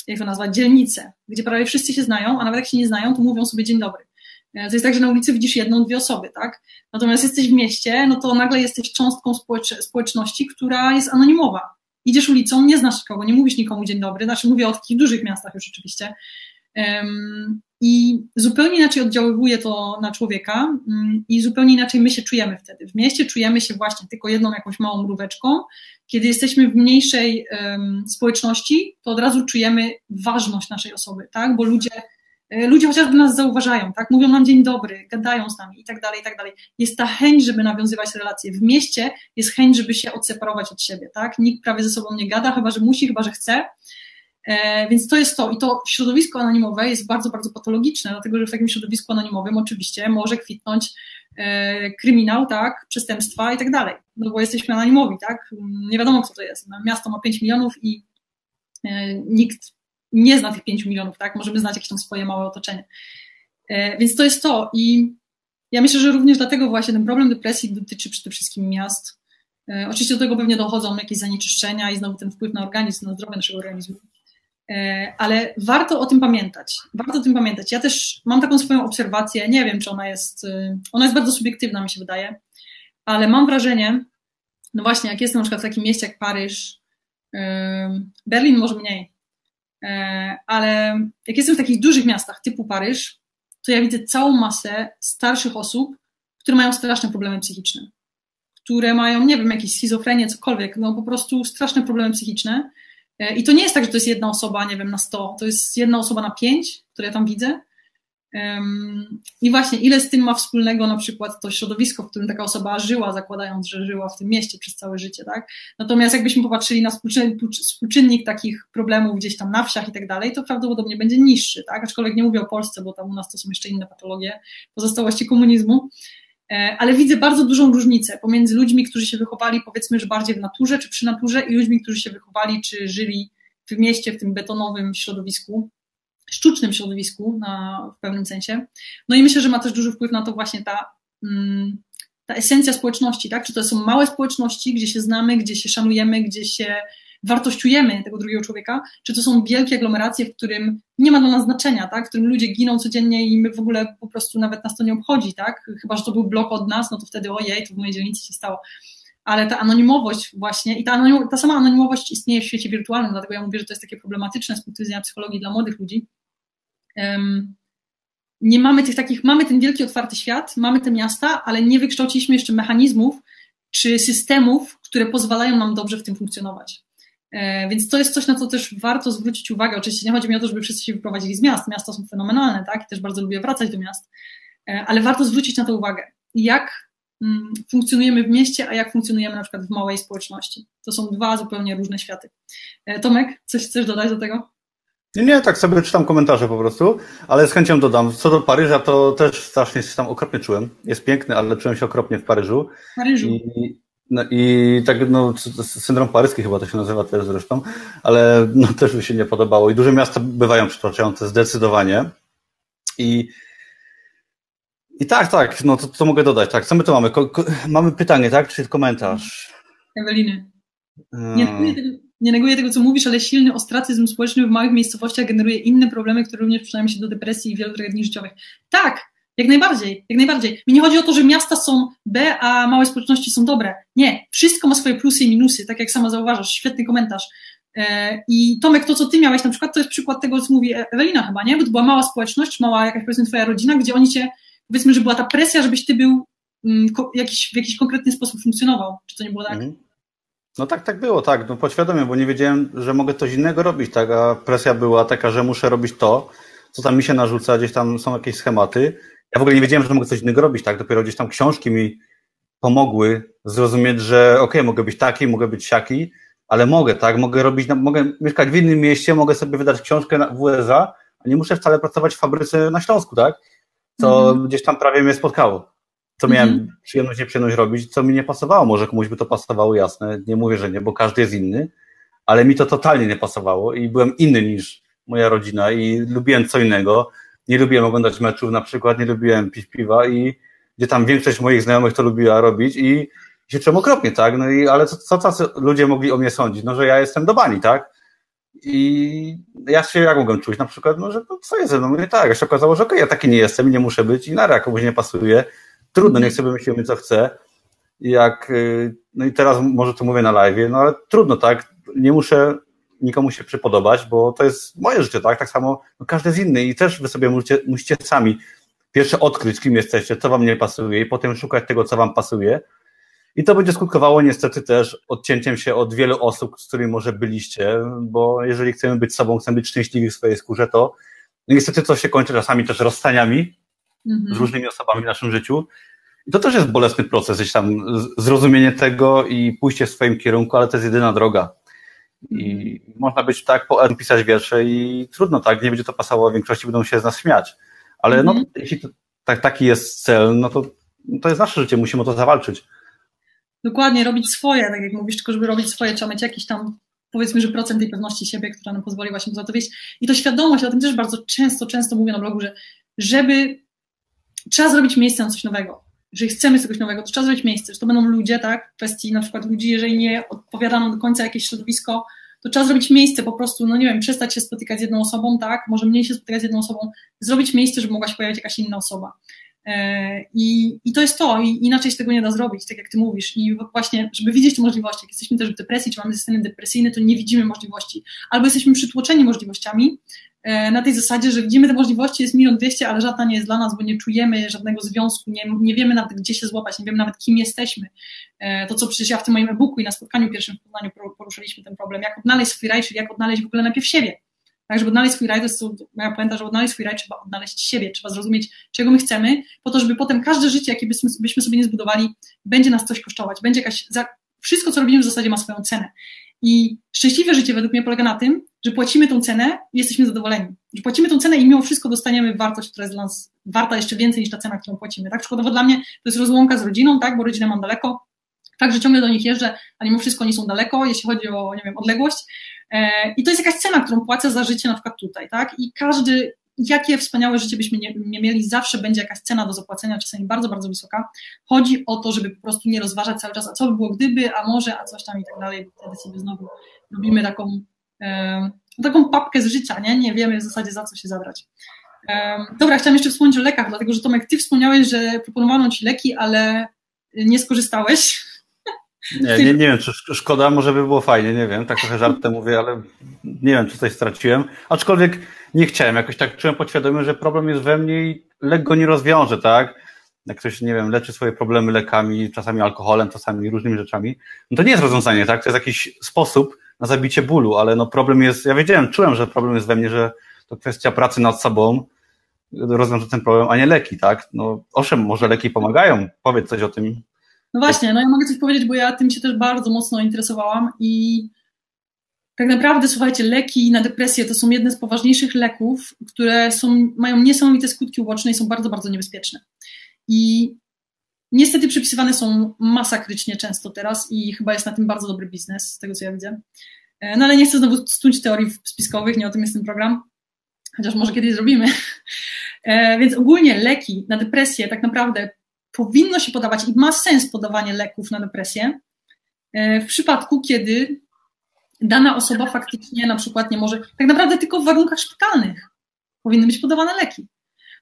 jak to nazwać, dzielnice, gdzie prawie wszyscy się znają, a nawet jak się nie znają, to mówią sobie dzień dobry. E, to jest tak, że na ulicy widzisz jedną, dwie osoby, tak? Natomiast jesteś w mieście, no to nagle jesteś cząstką społecz społeczności, która jest anonimowa. Idziesz ulicą, nie znasz kogo, nie mówisz nikomu dzień dobry, znaczy mówię o takich dużych miastach już oczywiście. Um, I zupełnie inaczej oddziaływuje to na człowieka um, i zupełnie inaczej my się czujemy wtedy. W mieście czujemy się właśnie tylko jedną jakąś małą mróweczką. Kiedy jesteśmy w mniejszej um, społeczności, to od razu czujemy ważność naszej osoby, tak? Bo ludzie ludzie chociażby nas zauważają, tak? Mówią nam dzień dobry, gadają z nami i tak dalej, i tak dalej. Jest ta chęć, żeby nawiązywać relacje. W mieście jest chęć, żeby się odseparować od siebie, tak? Nikt prawie ze sobą nie gada, chyba że musi, chyba że chce. E, więc to jest to. I to środowisko anonimowe jest bardzo, bardzo patologiczne, dlatego że w takim środowisku anonimowym oczywiście może kwitnąć e, kryminał, tak, przestępstwa i tak dalej. No bo jesteśmy anonimowi, tak? Nie wiadomo, kto to jest. Miasto ma 5 milionów i e, nikt nie zna tych 5 milionów, tak? Możemy znać jakieś tam swoje małe otoczenie. E, więc to jest to. I ja myślę, że również dlatego właśnie ten problem depresji dotyczy przede wszystkim miast. E, oczywiście do tego pewnie dochodzą jakieś zanieczyszczenia i znowu ten wpływ na organizm, na zdrowie naszego organizmu. E, ale warto o tym pamiętać. Warto o tym pamiętać. Ja też mam taką swoją obserwację, nie wiem, czy ona jest, ona jest bardzo subiektywna, mi się wydaje, ale mam wrażenie, no właśnie, jak jestem na przykład w takim mieście jak Paryż, Berlin może mniej, ale jak jestem w takich dużych miastach typu Paryż, to ja widzę całą masę starszych osób, które mają straszne problemy psychiczne, które mają, nie wiem, jakieś schizofrenię, cokolwiek, no po prostu straszne problemy psychiczne. E, I to nie jest tak, że to jest jedna osoba, nie wiem, na 100, to jest jedna osoba na 5, które ja tam widzę. I właśnie, ile z tym ma wspólnego na przykład to środowisko, w którym taka osoba żyła, zakładając, że żyła w tym mieście przez całe życie, tak? Natomiast jakbyśmy popatrzyli na współczynnik takich problemów gdzieś tam na wsiach i tak dalej, to prawdopodobnie będzie niższy, tak? Aczkolwiek nie mówię o Polsce, bo tam u nas to są jeszcze inne patologie, pozostałości komunizmu, e, ale widzę bardzo dużą różnicę pomiędzy ludźmi, którzy się wychowali powiedzmy, że bardziej w naturze czy przy naturze i ludźmi, którzy się wychowali czy żyli w mieście, w tym betonowym środowisku, sztucznym środowisku na, w pewnym sensie. No i myślę, że ma też duży wpływ na to właśnie ta, mm, ta esencja społeczności, tak? Czy to są małe społeczności, gdzie się znamy, gdzie się szanujemy, gdzie się wartościujemy tego drugiego człowieka, czy to są wielkie aglomeracje, w którym nie ma dla nas znaczenia, tak? w którym ludzie giną codziennie i my w ogóle po prostu nawet nas to nie obchodzi, tak? Chyba, że to był blok od nas, no to wtedy ojej, to w mojej dzielnicy się stało. Ale ta anonimowość właśnie i ta, anonim, ta sama anonimowość istnieje w świecie wirtualnym, dlatego ja mówię, że to jest takie problematyczne z punktu widzenia psychologii dla młodych ludzi. Nie mamy tych takich, mamy ten wielki otwarty świat, mamy te miasta, ale nie wykształciliśmy jeszcze mechanizmów czy systemów, które pozwalają nam dobrze w tym funkcjonować. E, więc to jest coś, na co też warto zwrócić uwagę. Oczywiście nie chodzi mi o to, żeby wszyscy się wyprowadzili z miast. Miasta są fenomenalne, tak? I też bardzo lubię wracać do miast, e, ale warto zwrócić na to uwagę. Jak mm, funkcjonujemy w mieście, a jak funkcjonujemy na przykład w małej społeczności. To są dwa zupełnie różne światy. E, Tomek, coś chcesz dodać do tego? Nie, nie, tak sobie czytam komentarze po prostu, ale z chęcią dodam. Co do Paryża, to też strasznie się tam okropnie czułem. Jest piękny, ale czułem się okropnie w Paryżu. Paryżu. I, no i tak, no, syndrom paryski chyba to się nazywa też zresztą, ale no, też mi się nie podobało. I duże miasta bywają przytłaczające zdecydowanie. I, i tak, tak, no to, to mogę dodać, tak. Co my tu mamy? Ko, ko, mamy pytanie, tak? Czy komentarz? Eweliny. Nie, nie neguję tego, co mówisz, ale silny ostracyzm społeczny w małych miejscowościach generuje inne problemy, które również przyczyniają się do depresji i wielu tragedii życiowych. Tak, jak najbardziej, jak najbardziej. Mi nie chodzi o to, że miasta są B, a małe społeczności są dobre. Nie, wszystko ma swoje plusy i minusy, tak jak sama zauważasz. Świetny komentarz. E, I Tomek, to co ty miałeś na przykład, to jest przykład tego, co mówi Ewelina chyba, nie? Bo to była mała społeczność, mała jakaś powiedzmy twoja rodzina, gdzie oni cię, powiedzmy, że była ta presja, żebyś ty był mm, jakiś, w jakiś konkretny sposób funkcjonował. Czy to nie było tak? Mhm. No tak, tak było, tak, no podświadomie, bo nie wiedziałem, że mogę coś innego robić, tak, a presja była taka, że muszę robić to, co tam mi się narzuca, gdzieś tam są jakieś schematy ja w ogóle nie wiedziałem, że mogę coś innego robić, tak? Dopiero gdzieś tam książki mi pomogły zrozumieć, że okej, okay, mogę być taki, mogę być siaki, ale mogę, tak? Mogę robić, mogę mieszkać w innym mieście, mogę sobie wydać książkę w USA, a nie muszę wcale pracować w fabryce na Śląsku, tak? Co mm. gdzieś tam prawie mnie spotkało. Co miałem mm. przyjemność, nieprzyjemność robić, co mi nie pasowało. Może komuś by to pasowało, jasne. Nie mówię, że nie, bo każdy jest inny, ale mi to totalnie nie pasowało i byłem inny niż moja rodzina i lubiłem co innego nie lubiłem oglądać meczów na przykład, nie lubiłem pić piwa i gdzie tam większość moich znajomych to lubiła robić i się czułem okropnie, tak? No i ale co, co tacy ludzie mogli o mnie sądzić? No, że ja jestem do bani, tak? I ja się jak mogłem czuć? Na przykład, no, że no, co jest ze mną? Mówię, tak, ja się okazało, że okej, okay, ja taki nie jestem i nie muszę być i na komuś nie pasuje. Trudno, niech sobie myślimy, co chce. Jak, y, no i teraz może to mówię na live, no ale trudno, tak? Nie muszę nikomu się przypodobać, bo to jest moje życie, tak? Tak samo no każdy jest inny i też wy sobie musicie, musicie sami pierwsze odkryć, kim jesteście, co wam nie pasuje i potem szukać tego, co wam pasuje. I to będzie skutkowało niestety też odcięciem się od wielu osób, z którymi może byliście, bo jeżeli chcemy być sobą, chcemy być szczęśliwi w swojej skórze, to niestety to się kończy czasami też rozstaniami mhm. z różnymi osobami w naszym życiu. To też jest bolesny proces, gdzieś tam zrozumienie tego i pójście w swoim kierunku, ale to jest jedyna droga. I można być tak, pisać wiersze i trudno, tak, nie będzie to pasowało, większości będą się z nas śmiać. Ale no, mhm. jeśli to, tak, taki jest cel, no to, no to jest nasze życie, musimy o to zawalczyć. Dokładnie, robić swoje, tak jak mówisz, tylko żeby robić swoje, trzeba mieć jakiś tam, powiedzmy, że procent tej pewności siebie, która nam pozwoli właśnie za to wyjść. I to świadomość, o tym też bardzo często, często mówię na blogu, że żeby, trzeba zrobić miejsce na coś nowego jeżeli chcemy czegoś nowego, to trzeba zrobić miejsce, że to będą ludzie, tak, w kwestii na przykład ludzi, jeżeli nie odpowiada nam do końca jakieś środowisko, to trzeba zrobić miejsce, po prostu, no nie wiem, przestać się spotykać z jedną osobą, tak, może mniej się spotykać z jedną osobą, zrobić miejsce, żeby mogła się pojawić jakaś inna osoba. E, I, I to jest to, i inaczej się tego nie da zrobić, tak jak ty mówisz. I właśnie, żeby widzieć te możliwości, jak jesteśmy też w depresji, czy mamy systemy depresyjne, to nie widzimy możliwości. Albo jesteśmy przytłoczeni możliwościami, E, na tej zasadzie, że widzimy te możliwości, jest milion dwieście, ale żadna nie jest dla nas, bo nie czujemy żadnego związku, nie, nie wiemy nawet, gdzie się złapać, nie wiemy nawet, kim jesteśmy. E, to, co przecież ja w tym moim e-booku i na spotkaniu pierwszym w Poznaniu poruszyliśmy ten problem, jak odnaleźć swój raj, czyli jak odnaleźć w ogóle najpierw siebie. Tak, żeby odnaleźć swój raj, to jest to moja pamięta, że odnaleźć swój raj trzeba odnaleźć siebie, trzeba zrozumieć, czego my chcemy, po to, żeby potem każde życie, jakie byśmy, byśmy sobie nie zbudowali, będzie nas coś kosztować, będzie jakaś, za, wszystko, co robimy w zasadzie ma swoją cenę. I szczęśliwe życie według mnie polega na tym, że płacimy tą cenę i jesteśmy zadowoleni. Że płacimy tą cenę i mimo wszystko dostaniemy wartość, która jest dla nas warta jeszcze więcej niż ta cena, którą płacimy. Tak? Przykładowo dla mnie to jest rozłąka z rodziną, tak? bo rodzinę mam daleko, tak, że ciągle do nich jeżdżę, a mimo wszystko oni są daleko, jeśli chodzi o, nie wiem, odległość. E, I to jest jakaś cena, którą płacę za życie na przykład tutaj, tak? I każdy, jakie wspaniałe życie byśmy nie, nie, mieli, zawsze będzie jakaś cena do zapłacenia, czasami bardzo, bardzo wysoka. Chodzi o to, żeby po prostu nie rozważać cały czas, a co by było gdyby, a może, a coś tam i tak dalej, wtedy sobie znowu robimy taką, e, taką papkę z życia, nie? Nie wiemy w zasadzie za co się zabrać. E, dobra, chciałam jeszcze wspomnieć o lekach, dlatego że Tomek, ty wspomniałeś, że proponowano ci leki, ale nie skorzystałeś. Nie, nie, nie wiem, czy szkoda, może by było fajnie, nie wiem, tak trochę żartem mówię, ale nie wiem, czy coś straciłem. Aczkolwiek nie chciałem, jakoś tak czułem podświadomie, że problem jest we mnie i lek go nie rozwiąże, tak? Jak ktoś, nie wiem, leczy swoje problemy lekami, czasami alkoholem, czasami różnymi rzeczami, no to nie jest rozwiązanie, tak? To jest jakiś sposób na zabicie bólu, ale no problem jest, ja wiedziałem, czułem, że problem jest we mnie, że to kwestia pracy nad sobą, rozwiąże ten problem, a nie leki, tak? No owszem, może leki pomagają, powiedz coś o tym, no właśnie, no ja mogę coś powiedzieć, bo ja tym się też bardzo mocno interesowałam i tak naprawdę, słuchajcie, leki na depresję to są jedne z poważniejszych leków, które są, mają niesamowite skutki uboczne i są bardzo, bardzo niebezpieczne. I niestety przypisywane są masakrycznie często teraz i chyba jest na tym bardzo dobry biznes, z tego co ja widzę. E, no ale nie chcę znowu stuć teorii spiskowych, nie o tym jest ten program, chociaż może kiedyś zrobimy. E, więc ogólnie leki na depresję tak naprawdę powinno się podawać i ma sens podawanie leków na depresję e, w przypadku, kiedy dana osoba faktycznie na przykład nie może, tak naprawdę tylko w warunkach szpitalnych powinny być podawane leki.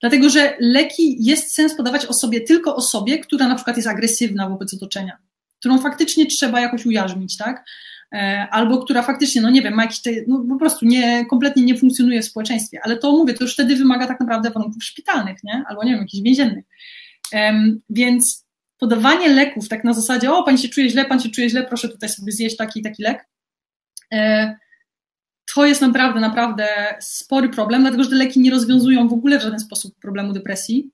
Dlatego, że leki jest sens podawać osobie, tylko osobie, która na przykład jest agresywna wobec otoczenia, którą faktycznie trzeba jakoś ujarzmić, tak? E, albo która faktycznie, no nie wiem, ma jakiś, te, no po prostu nie, kompletnie nie funkcjonuje w społeczeństwie, ale to mówię, to już wtedy wymaga tak naprawdę warunków szpitalnych, nie? Albo nie wiem, jakichś więziennych. Więc podawanie leków tak na zasadzie, o, pan się czuje źle, pan się czuje źle, proszę tutaj sobie zjeść taki taki lek, e, to jest naprawdę, naprawdę spory problem, dlatego że te leki nie rozwiązują w ogóle w żaden sposób problemu depresji.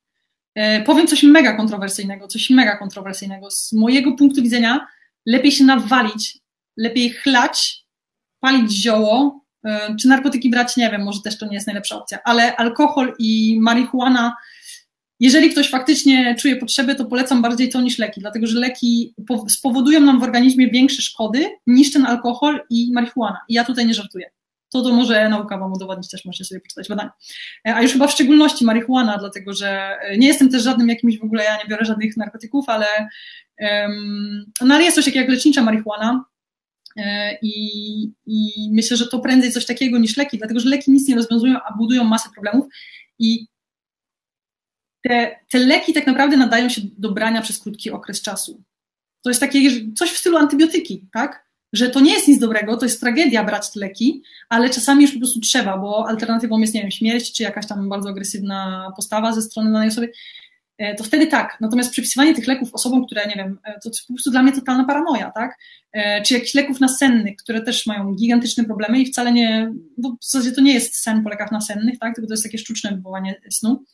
E, powiem coś mega kontrowersyjnego, coś mega kontrowersyjnego. Z mojego punktu widzenia lepiej się nawalić, lepiej chlać, palić zioło, e, czy narkotyki brać, nie wiem, może też to nie jest najlepsza opcja, ale alkohol i marihuana jeżeli ktoś faktycznie czuje potrzebę, to polecam bardziej to niż leki, dlatego że leki spowodują nam w organizmie większe szkody niż ten alkohol i marihuana. I ja tutaj nie żartuję. To to może nauka Wam udowodnić, też możecie sobie poczytać badania. E, a już chyba w szczególności marihuana, dlatego że e, nie jestem też żadnym jakimś w ogóle, ja nie biorę żadnych narkotyków, ale, um, no ale jest coś takiego jak lecznicza marihuana, e, i, I myślę, że to prędzej coś takiego niż leki, dlatego że leki nic nie rozwiązują, a budują masę problemów. I te, te leki tak naprawdę nadają się do brania przez krótki okres czasu. To jest takie coś w stylu antybiotyki, tak? Że to nie jest nic dobrego, to jest tragedia brać te leki, ale czasami już po prostu trzeba, bo alternatywą jest, nie wiem, śmierć, czy jakaś tam bardzo agresywna postawa ze strony danej osoby. E, to wtedy tak. Natomiast przypisywanie tych leków osobom, które, nie wiem, e, to po prostu dla mnie totalna paranoja, tak? E, czy jakichś leków nasennych, które też mają gigantyczne problemy i wcale nie, bo w zasadzie to nie jest sen po lekach nasennych, tak? Tylko to jest takie sztuczne wywołanie snu.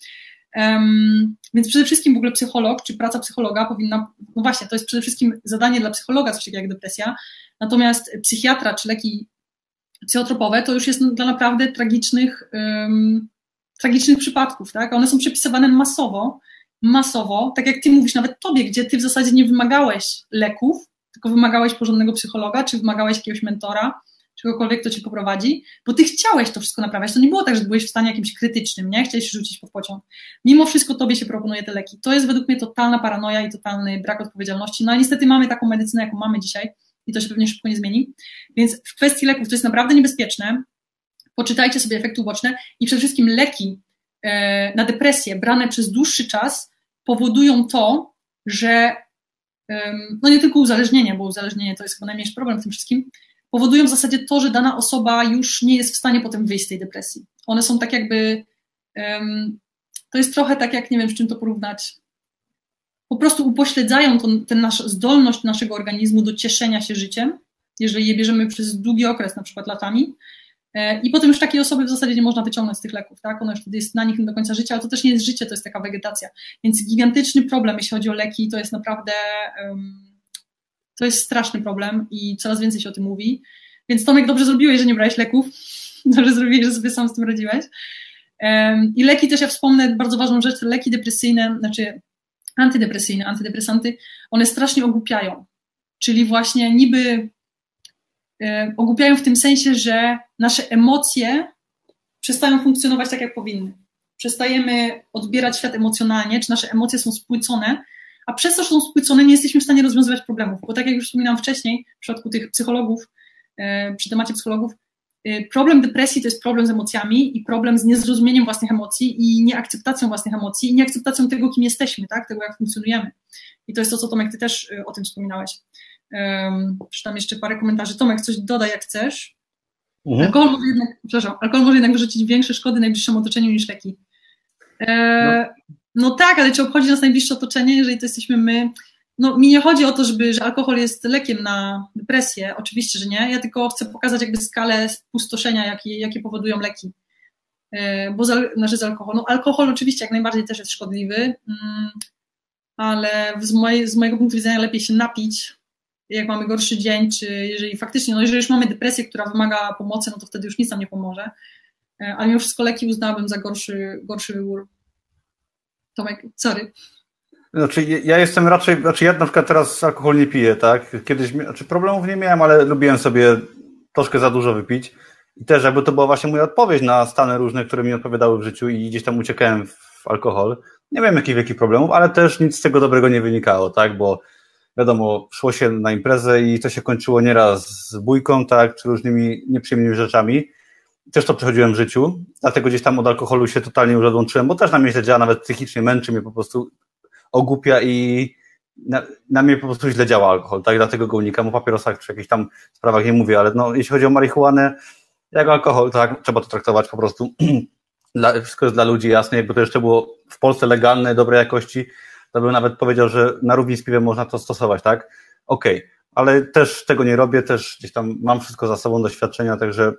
Więc przede wszystkim w ogóle psycholog, czy praca psychologa powinna, no właśnie, to jest przede wszystkim zadanie dla psychologa, coś takiego jak depresja, natomiast psychiatra czy leki psychotropowe to już jest dla naprawdę tragicznych, um, tragicznych przypadków, tak? One są przepisywane masowo, masowo, tak jak ty mówisz, nawet tobie, gdzie ty w zasadzie nie wymagałeś leków, tylko wymagałeś porządnego psychologa, czy wymagałeś jakiegoś mentora, czegokolwiek, kto cię poprowadzi, bo ty chciałeś to wszystko naprawiać. To nie było tak, że byłeś w stanie jakimś krytycznym, nie? Chciałeś rzucić pod pociąg. Mimo wszystko tobie się proponuje te leki. To jest według mnie totalna paranoja i totalny brak odpowiedzialności. No a niestety mamy taką medycynę, jaką mamy dzisiaj i to się pewnie szybko nie zmieni. Więc w kwestii leków to jest naprawdę niebezpieczne. Poczytajcie sobie efekty uboczne i przede wszystkim leki e, na depresję brane przez dłuższy czas powodują to, że no nie tylko uzależnienie, bo uzależnienie to jest chyba najmniejszy problem w tym wszystkim, powodują w zasadzie to, że dana osoba już nie jest w stanie potem wyjść z tej depresji. One są tak jakby, um, to jest trochę tak jak, nie wiem, z czym to porównać, po prostu upośledzają tę nasz, zdolność naszego organizmu do cieszenia się życiem, jeżeli je bierzemy przez długi okres, na przykład latami, e, i potem już takiej osoby w zasadzie nie można wyciągnąć z tych leków, tak? Ona już wtedy jest na nich do końca życia, ale to też nie jest życie, to jest taka wegetacja. Więc gigantyczny problem, jeśli chodzi o leki, to jest naprawdę um, to jest straszny problem i coraz więcej się o tym mówi. Więc Tomek, dobrze zrobiłeś, że nie brałeś leków. Dobrze zrobiłeś, że sobie sam z tym radziłeś. I leki też ja wspomnę bardzo ważną rzecz, leki depresyjne, znaczy antydepresyjne, antydepresanty, one strasznie ogłupiają. Czyli właśnie niby e, ogłupiają w tym sensie, że nasze emocje przestają funkcjonować tak, jak powinny. Przestajemy odbierać świat emocjonalnie, czy nasze emocje są spłycone, a przez to, że są spłycone, nie jesteśmy w stanie rozwiązywać problemów. Bo tak jak już wspominałam wcześniej, w przypadku tych psychologów, e, przy temacie psychologów, e, problem depresji to jest problem z emocjami i problem z niezrozumieniem własnych emocji i nieakceptacją własnych emocji i nieakceptacją tego, kim jesteśmy, tak? tego, jak funkcjonujemy. I to jest to, co Tomek, ty też e, o tym wspominałeś. Um, przeczytam jeszcze parę komentarzy. Tomek, coś dodaj, jak chcesz. Mhm. Alkohol, może jednak, przepraszam, alkohol może jednak wyrzucić większe szkody najbliższym otoczeniu niż leki. E, no. No. tak, ale czy obchodzi nas najbliższe otoczenie, jeżeli to jesteśmy my? No mi nie chodzi o to, żeby, że alkohol jest lekiem na depresję, oczywiście, że nie. Ja tylko chcę pokazać jakby skalę spustoszenia, jakie, jakie powodują leki. E, bo za, znaczy z alkoholu. No, alkohol oczywiście jak najbardziej też jest szkodliwy, mm, ale z, mojej, z mojego punktu widzenia lepiej się napić, jak mamy gorszy dzień, czy jeżeli faktycznie, no jeżeli już mamy depresję, która wymaga pomocy, no to wtedy już nic nam nie pomoże. E, ale mimo wszystko leki uznałabym za gorszy, gorszy wybór. Tomek, sorry. Znaczy, ja jestem raczej, znaczy ja na przykład teraz alkohol nie piję, tak? Kiedyś, znaczy problemów nie miałem, ale lubiłem sobie troszkę za dużo wypić. I też jakby to była właśnie moja odpowiedź na stany różne, które mi odpowiadały w życiu i gdzieś tam uciekałem w alkohol. Nie wiem jakich wielkich problemów, ale też nic z tego dobrego nie wynikało, tak? Bo wiadomo, szło się na imprezę i to się kończyło nieraz z bójką, tak? Czy różnymi nieprzyjemnymi rzeczami też to przechodziłem w życiu, dlatego gdzieś tam od alkoholu się totalnie już odłączyłem, bo też na mnie źle działa, nawet psychicznie męczy mnie po prostu, ogłupia i na, na, mnie po prostu źle działa alkohol, tak, dlatego go unikam, o papierosach czy jakichś tam sprawach nie mówię, ale no, jeśli chodzi o marihuanę, jak alkohol, tak, trzeba to traktować po prostu, dla, wszystko jest dla ludzi jasne, jakby to jeszcze było w Polsce legalne, dobrej jakości, to bym nawet powiedział, że na równi z piwem można to stosować, tak, okej, okay. ale też tego nie robię, też gdzieś tam mam wszystko za sobą, doświadczenia, także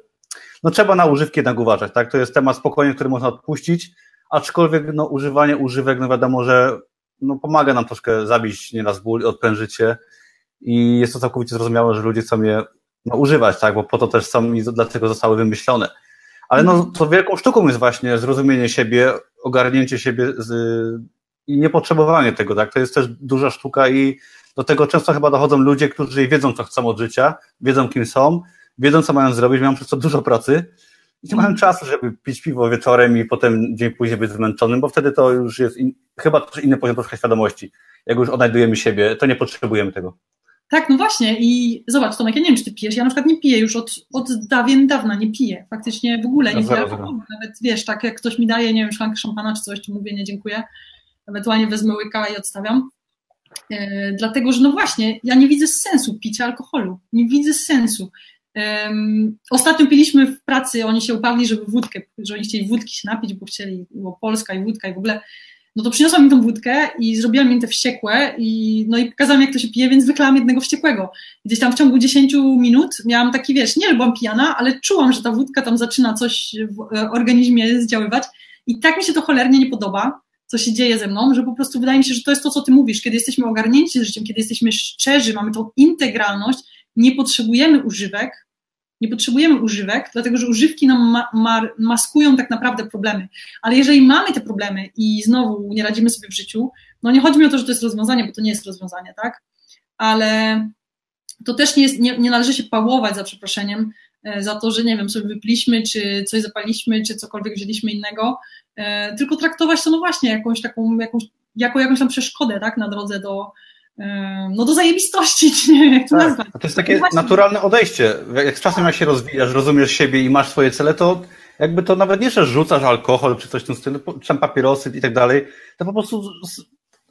no trzeba na używki jednak uważać, tak? To jest temat spokojnie, który można odpuścić, aczkolwiek no, używanie używek, no wiadomo, że no, pomaga nam troszkę zabić nieraz ból i odprężyć się i jest to całkowicie zrozumiałe, że ludzie chcą je no, używać, tak? Bo po to też są i dlatego zostały wymyślone. Ale no, to wielką sztuką jest właśnie zrozumienie siebie, ogarnięcie siebie z, i niepotrzebowanie tego, tak? To jest też duża sztuka i do tego często chyba dochodzą ludzie, którzy wiedzą, co chcą od życia, wiedzą, kim są, wiedzą, co mają zrobić, mają przez to dużo pracy i nie mają czasu, żeby pić piwo wieczorem i potem dzień później być zmęczonym, bo wtedy to już jest in, chyba też inny poziom troszkę świadomości. Jak już odnajdujemy siebie, to nie potrzebujemy tego. Tak, no właśnie. I zobacz Tomek, ja nie wiem, czy ty pijesz, ja na przykład nie piję już od, od dawien dawna, nie piję, faktycznie w ogóle nie no piję nawet wiesz, tak jak ktoś mi daje, nie wiem, szklankę szampana czy coś, to mówię nie dziękuję, ewentualnie wezmę łyka i odstawiam, e, dlatego, że no właśnie, ja nie widzę sensu picia alkoholu, nie widzę sensu, Um, ostatnio piliśmy w pracy, oni się uparli, żeby wódkę, że oni chcieli wódki się napić, bo chcieli, bo Polska i wódka i w ogóle. No to przyniosłam im tą wódkę i zrobiłam im te wściekłe i, no i pokazałam, jak to się pije, więc wyklałam jednego wściekłego. Gdzieś tam w ciągu 10 minut miałam taki, wiesz, nie, że byłam pijana, ale czułam, że ta wódka tam zaczyna coś w e, organizmie zdziaływać i tak mi się to cholernie nie podoba, co się dzieje ze mną, że po prostu wydaje mi się, że to jest to, co ty mówisz, kiedy jesteśmy ogarnięci życiem, kiedy jesteśmy szczerzy, mamy tą integralność, nie potrzebujemy używek, nie potrzebujemy używek, dlatego że używki nam ma, ma, maskują tak naprawdę problemy. Ale jeżeli mamy te problemy i znowu nie radzimy sobie w życiu, no nie chodzi mi o to, że to jest rozwiązanie, bo to nie jest rozwiązanie, tak? Ale to też nie, jest, nie, nie należy się pałować za przeproszeniem e, za to, że nie wiem, sobie wypiliśmy, czy coś zapaliśmy, czy cokolwiek wzięliśmy innego, e, tylko traktować to no właśnie jakąś taką, jakąś, jako jakąś tam przeszkodę, tak, na drodze do, no do zajebistości, czy nie wiem jak to tak. nazwać. To jest takie naturalne odejście. Jak z czasem jak się rozwijasz, rozumiesz siebie i masz swoje cele, to jakby to nawet nie, że rzucasz alkohol czy coś w tym stylu, czy tam papierosy i tak dalej, to po prostu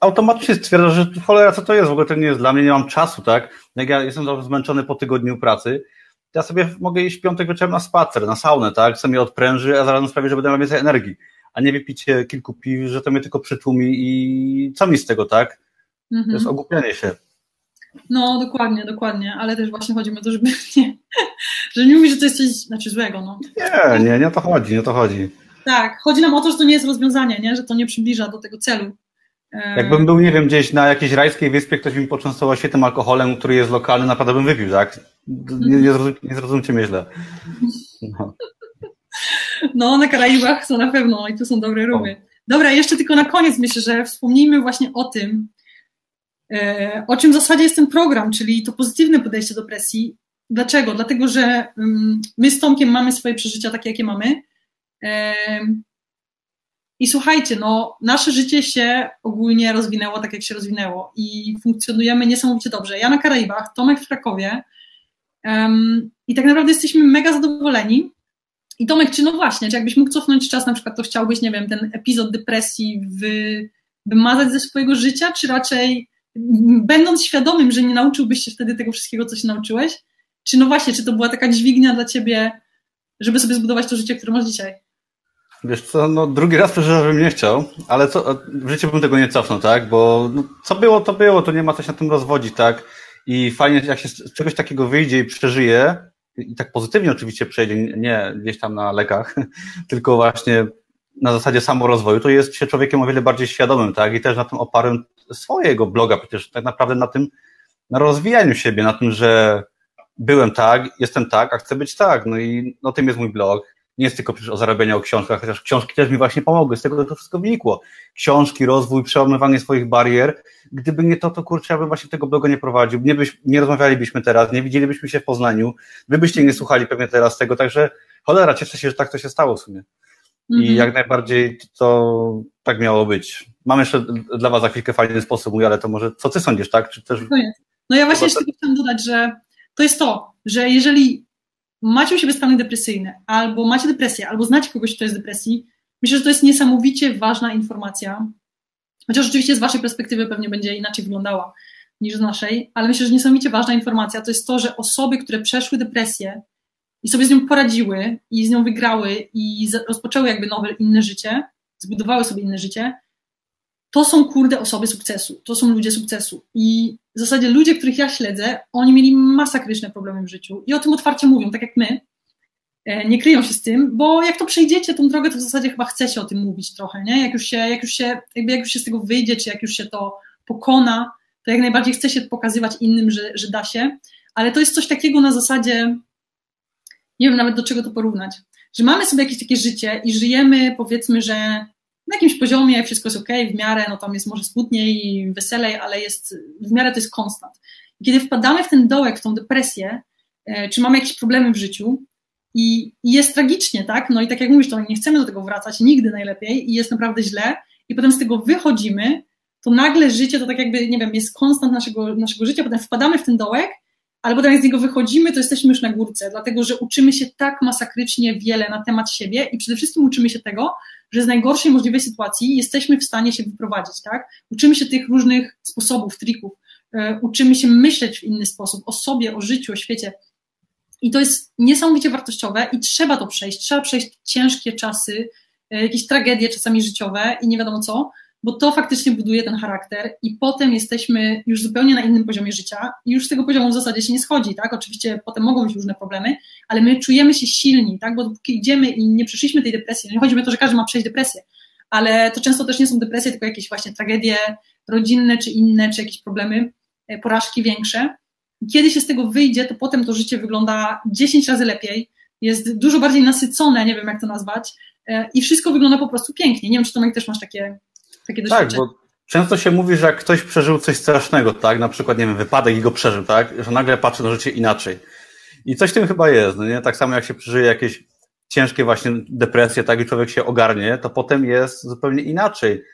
automatycznie stwierdzasz, że cholera, co to jest, w ogóle to nie jest dla mnie, nie mam czasu, tak? Jak ja jestem zmęczony po tygodniu pracy, to ja sobie mogę iść w piątek wieczorem na spacer, na saunę, tak? Co mnie odpręży, a zarazem sprawi, że będę miał więcej energii. A nie wypicie kilku piw, że to mnie tylko przytłumi i co mi z tego, tak? Mhm. To jest mhm. ogłupianie się. No, dokładnie, dokładnie, ale też właśnie chodzi o to, żeby nie, że nie mówisz, że to jest coś znaczy złego. No. Nie, nie, nie o to chodzi, nie o to chodzi. Tak, chodzi nam o to, że to nie jest rozwiązanie, nie? że to nie przybliża do tego celu. Jakbym był, nie wiem, gdzieś na jakiejś rajskiej wyspie, ktoś mi poczęstował świetnym alkoholem, który jest lokalny, naprawdę bym wypił, tak? Nie, nie, zrozum, nie zrozumcie mnie źle. No. no. na Karaibach są na pewno i tu są dobre rumy. Dobra, jeszcze tylko na koniec myślę, że wspomnijmy właśnie o tym, E, o czym w zasadzie jest ten program, czyli to pozytywne podejście do presji. Dlaczego? Dlatego, że my z Tomkiem mamy swoje przeżycia takie, jakie mamy. I słuchajcie, no, nasze życie się ogólnie rozwinęło tak, jak się rozwinęło i funkcjonujemy niesamowicie dobrze. Ja na Karaibach, Tomek w Krakowie i tak naprawdę jesteśmy mega zadowoleni. I Tomek, czy no właśnie, czy jakbyś mógł cofnąć czas, na przykład to chciałbyś, nie wiem, ten epizod depresji wy, wymazać ze swojego życia, czy raczej będąc świadomym, że nie nauczyłbyś się wtedy tego wszystkiego, co się nauczyłeś, czy no właśnie, czy to była taka dźwignia dla ciebie, żeby sobie zbudować to życie, które masz dzisiaj? Wiesz co, no drugi raz przeżyłem, żebym nie chciał, ale co, w życiu bym tego nie cofnął, tak? Bo no, co było, to było, to nie ma coś na tym rozwodzić, tak? I fajnie, jak się z czegoś takiego wyjdzie i przeżyje, i tak pozytywnie oczywiście przejdzie, nie gdzieś tam na lekach, tylko właśnie na zasadzie samorozwoju, to jest się człowiekiem o wiele bardziej świadomym, tak? I też na tym oparłem swojego bloga, przecież tak naprawdę na tym, na rozwijaniu siebie, na tym, że byłem tak, jestem tak, a chcę być tak. No i no tym jest mój blog nie jest tylko przecież o zarabianiu o książkach, chociaż książki też mi właśnie pomogły, z tego to wszystko wynikło. Książki, rozwój, przełamywanie swoich barier. Gdyby nie to, to kurczę, ja bym właśnie tego bloga nie prowadził, nie, byś, nie rozmawialibyśmy teraz, nie widzielibyśmy się w Poznaniu, wy byście nie słuchali pewnie teraz tego, także cholera, cieszę się, że tak to się stało w sumie. I mhm. jak najbardziej to tak miało być. Mam jeszcze dla was za chwilkę fajny sposób mój, ale to może co ty sądzisz, tak? Czy też... No ja właśnie jeszcze chciałam dodać, że to jest to, że jeżeli macie u siebie stany depresyjne, albo macie depresję, albo znacie kogoś, kto jest w depresji, myślę, że to jest niesamowicie ważna informacja. Chociaż oczywiście z waszej perspektywy pewnie będzie inaczej wyglądała niż z naszej, ale myślę, że niesamowicie ważna informacja to jest to, że osoby, które przeszły depresję i sobie z nią poradziły i z nią wygrały i rozpoczęły jakby nowe, inne życie, zbudowały sobie inne życie, to są kurde osoby sukcesu, to są ludzie sukcesu. I w zasadzie ludzie, których ja śledzę, oni mieli masakryczne problemy w życiu i o tym otwarcie mówią, tak jak my. E, nie kryją się z tym, bo jak to przejdziecie tą drogę, to w zasadzie chyba chce się o tym mówić trochę, nie? Jak już się, jak już się, jakby jak już się z tego wyjdzie, czy jak już się to pokona, to jak najbardziej chce się pokazywać innym, że, że da się, ale to jest coś takiego na zasadzie, nie wiem nawet do czego to porównać, że mamy sobie jakieś takie życie i żyjemy, powiedzmy, że na jakimś poziomie wszystko jest ok, w miarę, no tam jest może smutniej i weselej, ale jest, w miarę to jest konstant. I kiedy wpadamy w ten dołek, w tą depresję, e, czy mamy jakieś problemy w życiu i, i jest tragicznie, tak? No i tak jak mówisz, to nie chcemy do tego wracać nigdy najlepiej i jest naprawdę źle i potem z tego wychodzimy, to nagle życie to tak jakby, nie wiem, jest konstant naszego, naszego życia, potem wpadamy w ten dołek, ale potem jak z niego wychodzimy, to jesteśmy już na górce, dlatego że uczymy się tak masakrycznie wiele na temat siebie i przede wszystkim uczymy się tego, że z najgorszej możliwej sytuacji jesteśmy w stanie się wyprowadzić, tak? Uczymy się tych różnych sposobów, trików, e, uczymy się myśleć w inny sposób o sobie, o życiu, o świecie. I to jest niesamowicie wartościowe i trzeba to przejść. Trzeba przejść ciężkie czasy, e, jakieś tragedie czasami życiowe i nie wiadomo co, bo to faktycznie buduje ten charakter i potem jesteśmy już zupełnie na innym poziomie życia i już z tego poziomu w zasadzie się nie schodzi, tak? Oczywiście potem mogą być różne problemy, ale my czujemy się silni, tak? Bo dopóki idziemy i nie przeszliśmy tej depresji, no nie chodzi mi o to, że każdy ma przejść depresję, ale to często też nie są depresje, tylko jakieś właśnie tragedie rodzinne czy inne, czy jakieś problemy, e, porażki większe. Kiedy się z tego wyjdzie, to potem to życie wygląda 10 razy lepiej, jest dużo bardziej nasycone, nie wiem jak to nazwać, e, i wszystko wygląda po prostu pięknie. Nie wiem, czy Tomek też masz takie takie tak, doświadczenie. Tak, bo często się mówi, że jak ktoś przeżył coś strasznego, tak, na przykład, nie wiem, wypadek i go przeżył, tak, że nagle patrzy na życie inaczej. I coś w tym chyba jest, no nie? Tak samo jak się przeżyje jakieś ciężkie właśnie depresje, tak, i człowiek się ogarnie, to potem jest zupełnie inaczej.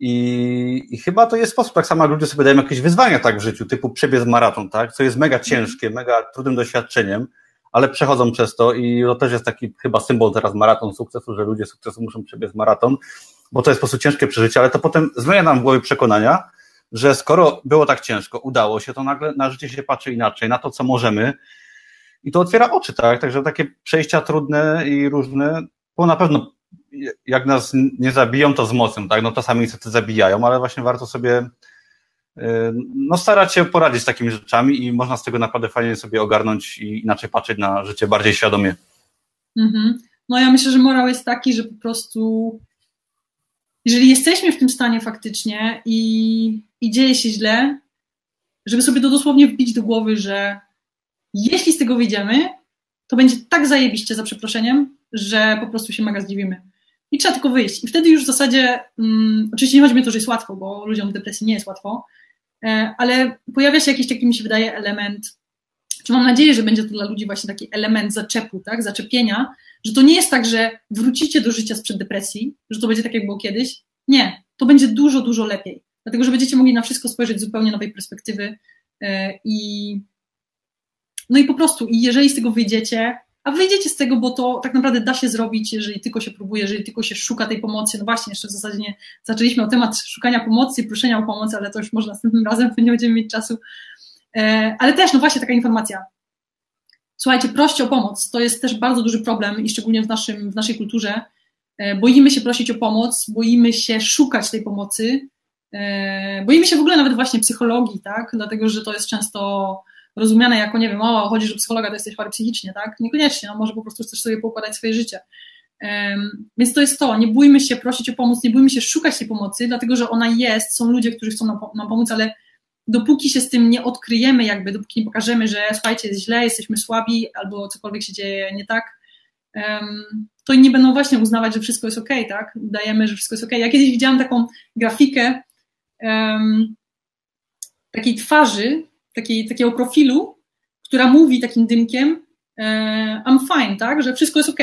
I, I, chyba to jest sposób, tak samo jak ludzie sobie dają jakieś wyzwania tak w życiu, typu przebiec maraton, tak, co jest mega ciężkie, mega trudnym doświadczeniem, ale przechodzą przez to i to też jest taki chyba symbol teraz maraton sukcesu, że ludzie sukcesu muszą przebiec maraton, bo to jest po prostu ciężkie przeżycie, ale to potem zmienia nam w głowie przekonania, że skoro było tak ciężko, udało się, to nagle na życie się patrzy inaczej, na to, co możemy i to otwiera oczy, tak? Także takie przejścia trudne i różne, bo na pewno jak nas nie zabiją, to wzmocnią, tak? No czasami niestety zabijają, ale właśnie warto sobie y, no starać się poradzić z takimi rzeczami i można z tego naprawdę fajnie sobie ogarnąć i inaczej patrzeć na życie bardziej świadomie. Mhm. No ja myślę, że morał jest taki, że po prostu jeżeli jesteśmy w tym stanie faktycznie i, i dzieje się źle, żeby sobie to dosłownie wbić do głowy, że jeśli z tego wyjdziemy, to będzie tak zajebiście za przeproszeniem, że po prostu się mega zdziwimy. I trzeba tylko wyjść. I wtedy już w zasadzie, um, oczywiście nie chodzi mi o to, że jest łatwo, bo ludziom w depresji nie jest łatwo, e, ale pojawia się jakiś taki, mi się wydaje, element czy mam nadzieję, że będzie to dla ludzi właśnie taki element zaczepu, tak, zaczepienia, że to nie jest tak, że wrócicie do życia sprzed depresji, że to będzie tak, jak było kiedyś. Nie, to będzie dużo, dużo lepiej, dlatego że będziecie mogli na wszystko spojrzeć z zupełnie nowej perspektywy e, i no i po prostu, i jeżeli z tego wyjdziecie, a wyjdziecie z tego, bo to tak naprawdę da się zrobić, jeżeli tylko się próbuje, jeżeli tylko się szuka tej pomocy. No właśnie, jeszcze w zasadzie nie zaczęliśmy o temat szukania pomocy, proszenia o pomoc, ale to już może następnym razem, nie będziemy mieć czasu. E, ale też, no właśnie, taka informacja. Słuchajcie, proście o pomoc. To jest też bardzo duży problem i szczególnie w, naszym, w naszej kulturze. E, boimy się prosić o pomoc, boimy się szukać tej pomocy, e, boimy się w ogóle nawet właśnie psychologii, tak? Dlatego, że to jest często rozumiane jako, nie wiem, o, chodzisz do psychologa, to jesteś chory psychicznie, tak? Niekoniecznie, no może po prostu chcesz sobie poukładać swoje życie. Więc to jest to, nie bójmy się prosić o pomoc, nie bójmy się szukać tej pomocy, dlatego że ona jest, są ludzie, którzy chcą nam pomóc, ale dopóki się z tym nie odkryjemy, jakby, dopóki nie pokażemy, że słuchajcie, jest źle, jesteśmy słabi, albo cokolwiek się dzieje nie tak, to inni będą właśnie uznawać, że wszystko jest ok, tak? Udajemy, że wszystko jest ok. Ja kiedyś widziałam taką grafikę um, takiej twarzy, takiej, takiego profilu, która mówi takim dymkiem e, I'm fine, tak, że wszystko jest ok.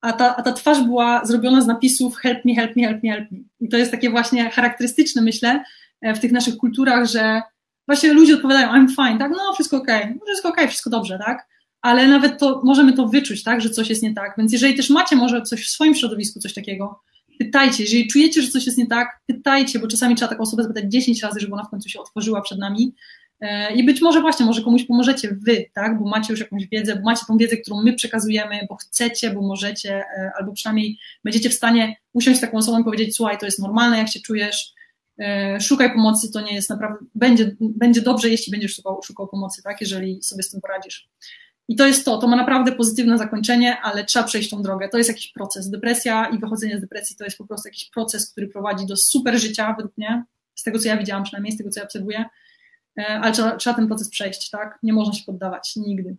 A ta, a ta twarz była zrobiona z napisów help me, help me, help me, help me. I to jest takie właśnie charakterystyczne, myślę, w tych naszych kulturach, że właśnie ludzie odpowiadają I'm fine, tak, no wszystko ok, no, wszystko ok, wszystko dobrze, tak, ale nawet to, możemy to wyczuć, tak, że coś jest nie tak. Więc jeżeli też macie może coś w swoim środowisku, coś takiego, pytajcie. Jeżeli czujecie, że coś jest nie tak, pytajcie, bo czasami trzeba taką osobę zapytać 10 razy, żeby ona w końcu się otworzyła przed nami. E, I być może właśnie, może komuś pomożecie wy, tak, bo macie już jakąś wiedzę, bo macie tą wiedzę, którą my przekazujemy, bo chcecie, bo możecie, e, albo przynajmniej będziecie w stanie usiąść z taką osobą i powiedzieć, słuchaj, to jest normalne, jak się czujesz, e, szukaj pomocy, to nie jest naprawdę, będzie, będzie dobrze, jeśli będziesz szukał, szukał pomocy, tak, jeżeli sobie z tym poradzisz. I to jest to, to ma naprawdę pozytywne zakończenie, ale trzeba przejść tą drogę. To jest jakiś proces. Depresja i wychodzenie z depresji to jest po prostu jakiś proces, który prowadzi do super życia, według mnie, z tego co ja widziałam przynajmniej, z tego co ja obserwuję E, ale trzeba, trzeba ten proces przejść, tak? Nie można się poddawać, nigdy.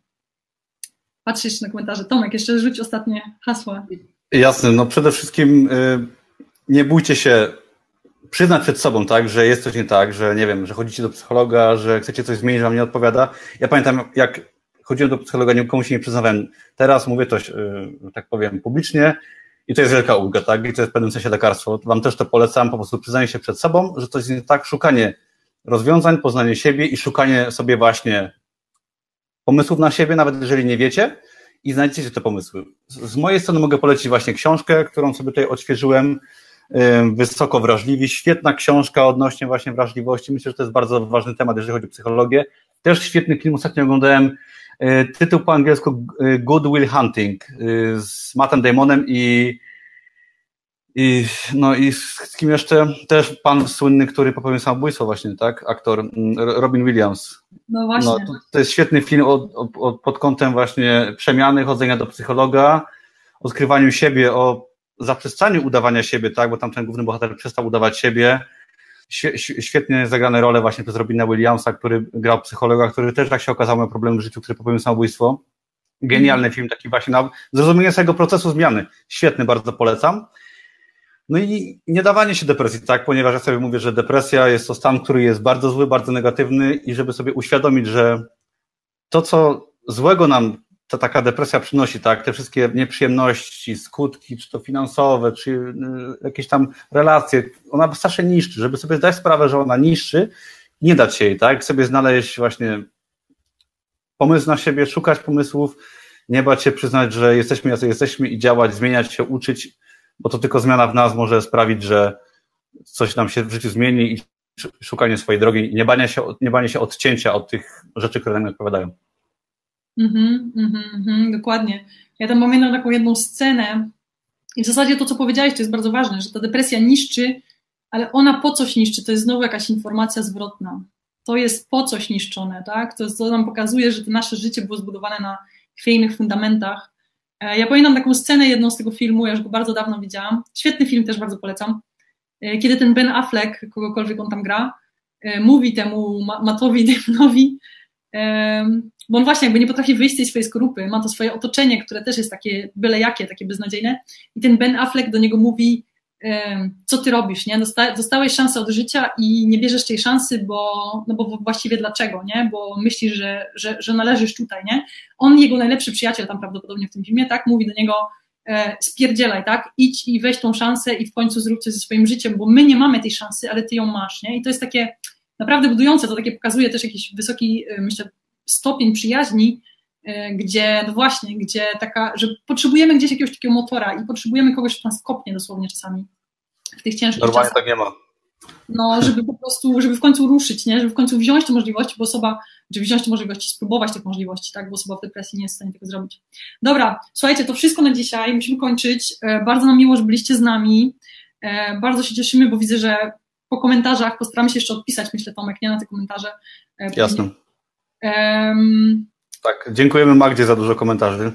Patrzę jeszcze na komentarze. Tomek, jeszcze rzuć ostatnie hasła. Jasne, no przede wszystkim y, nie bójcie się przyznać przed sobą, tak, że jest coś nie tak, że nie wiem, że chodzicie do psychologa, że chcecie coś zmienić, wam nie odpowiada. Ja pamiętam, jak chodziłem do psychologa, nikomu się nie przyznawałem. Teraz mówię to, y, tak powiem, publicznie i to jest wielka ulga, tak, i to jest w pewnym sensie lekarstwo. Wam też to polecam, po prostu przyznanie się przed sobą, że coś jest nie tak, szukanie rozwiązań, poznanie siebie i szukanie sobie właśnie pomysłów na siebie, nawet jeżeli nie wiecie, i znajdziecie te pomysły. Z mojej strony mogę polecić właśnie książkę, którą sobie tutaj odświeżyłem, Wysoko wrażliwi, świetna książka odnośnie właśnie wrażliwości. Myślę, że to jest bardzo ważny temat, jeżeli chodzi o psychologię. Też świetny film, ostatnio oglądałem, y, tytuł po angielsku y, Good Will Hunting y, z Mattem Damonem i i, no i z kim jeszcze? Też pan słynny, który popełnił samobójstwo właśnie, tak? Aktor mm, Robin Williams. No właśnie. No, to, to, jest świetny film od, od, pod kątem właśnie przemiany, chodzenia do psychologa, odkrywaniu siebie, o zaprzestaniu udawania siebie, tak? Bo tam ten główny bohater przestał udawać siebie. Świetnie zagrane role właśnie przez Robina Williamsa, który grał psychologa, który też tak się okazał miał problemy w życiu, który popełnił samobójstwo. Genialny film, taki właśnie na zrozumienie swojego procesu zmiany. Świetny, bardzo polecam. No i nie dawanie się depresji, tak? Ponieważ ja sobie mówię, że depresja jest to stan, który jest bardzo zły, bardzo negatywny i żeby sobie uświadomić, że to, co złego nam ta taka depresja przynosi, tak? Te wszystkie nieprzyjemności, skutki, czy to finansowe, czy y, jakieś tam relacje, ona strasznie niszczy, żeby sobie zdać sprawę, że ona niszczy, nie dać jej, tak? Sobie znaleźć właśnie pomysł na siebie, szukać pomysłów, nie bać się przyznać, że jesteśmy jacy jesteśmy i działać, zmieniać się, uczyć bo to tylko zmiana w nas może sprawić, że coś nam się w życiu zmieni i szukanie swojej drogi nie banie się, nie banie się odcięcia od tych rzeczy, które nam odpowiadają. Mhm, mhm, mhm, dokładnie. Ja tam pamiętam taką jedną scenę i w zasadzie to, co powiedziałeś, to jest bardzo ważne, że ta depresja niszczy, ale ona po coś niszczy, to jest znowu jakaś informacja zwrotna. To jest po coś niszczone, tak? To, jest, to nam pokazuje, że to nasze życie było zbudowane na chwiejnych fundamentach, E, ja pamiętam taką scenę jedną z tego filmu, ja już go bardzo dawno widziałam. Świetny film też bardzo polecam. E, kiedy ten Ben Affleck, kogokolwiek on tam gra, e, mówi temu Matowi Damonowi, bo on właśnie jakby nie potrafi wyjść z tej swojej skorupy, ma to swoje otoczenie, które też jest takie byle jakie, takie beznadziejne i ten Ben Affleck do niego mówi co ty robisz, nie? Dostałeś szansę od życia i nie bierzesz tej szansy, bo, no bo właściwie dlaczego, nie? Bo myślisz, że, że, że należysz tutaj, nie? On, jego najlepszy przyjaciel tam prawdopodobnie w tym filmie, tak? Mówi do niego, e, spierdzielaj, tak? Idź i weź tą szansę i w końcu zrób coś ze swoim życiem, bo my nie mamy tej szansy, ale ty ją masz, nie? I to jest takie naprawdę budujące, to takie pokazuje też jakiś wysoki, e, myślę, stopień przyjaźni, e, gdzie, no właśnie, gdzie taka, że potrzebujemy gdzieś jakiegoś takiego motora i potrzebujemy kogoś, kto nas kopnie dosłownie czasami w tych ciężkich Normalnie czasach. tak nie ma. No, żeby po prostu, żeby w końcu ruszyć, nie? Żeby w końcu wziąć te możliwości, bo osoba, żeby wziąć te możliwości, spróbować tych możliwości, tak? Bo osoba w depresji nie jest w stanie tego zrobić. Dobra, słuchajcie, to wszystko na dzisiaj, musimy kończyć. E, bardzo nam miło, że byliście z nami. Bardzo się cieszymy, bo widzę, że po komentarzach postaramy się jeszcze odpisać, myślę, Tomek, nie na te komentarze. Jasne. Um, tak, dziękujemy Magdzie za dużo komentarzy.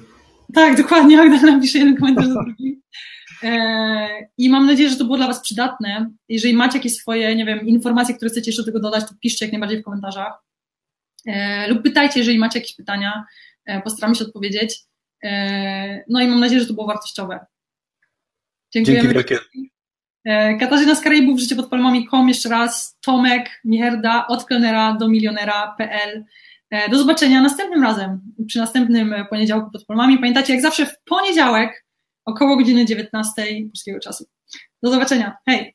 Tak, dokładnie, Magda napisze jeden komentarz za drugim. E, I mam nadzieję, że to było dla Was przydatne. Jeżeli macie jakieś swoje, nie wiem, informacje, które chcecie jeszcze do tego dodać, to piszcie jak najbardziej w komentarzach. E, lub pytajcie, jeżeli macie jakieś pytania. E, postaramy się odpowiedzieć. No i mam nadzieję, że to było wartościowe. Dziękujemy. Dzięki wielkie. Katarzyna z Karaibów, życie pod palmami.com, jeszcze raz, Tomek Micherda, od kelnera do milionera.pl. Do zobaczenia następnym razem, przy następnym poniedziałku pod palmami. Pamiętacie, jak zawsze w poniedziałek około godziny 19 polskiego czasu. Do zobaczenia. Hej!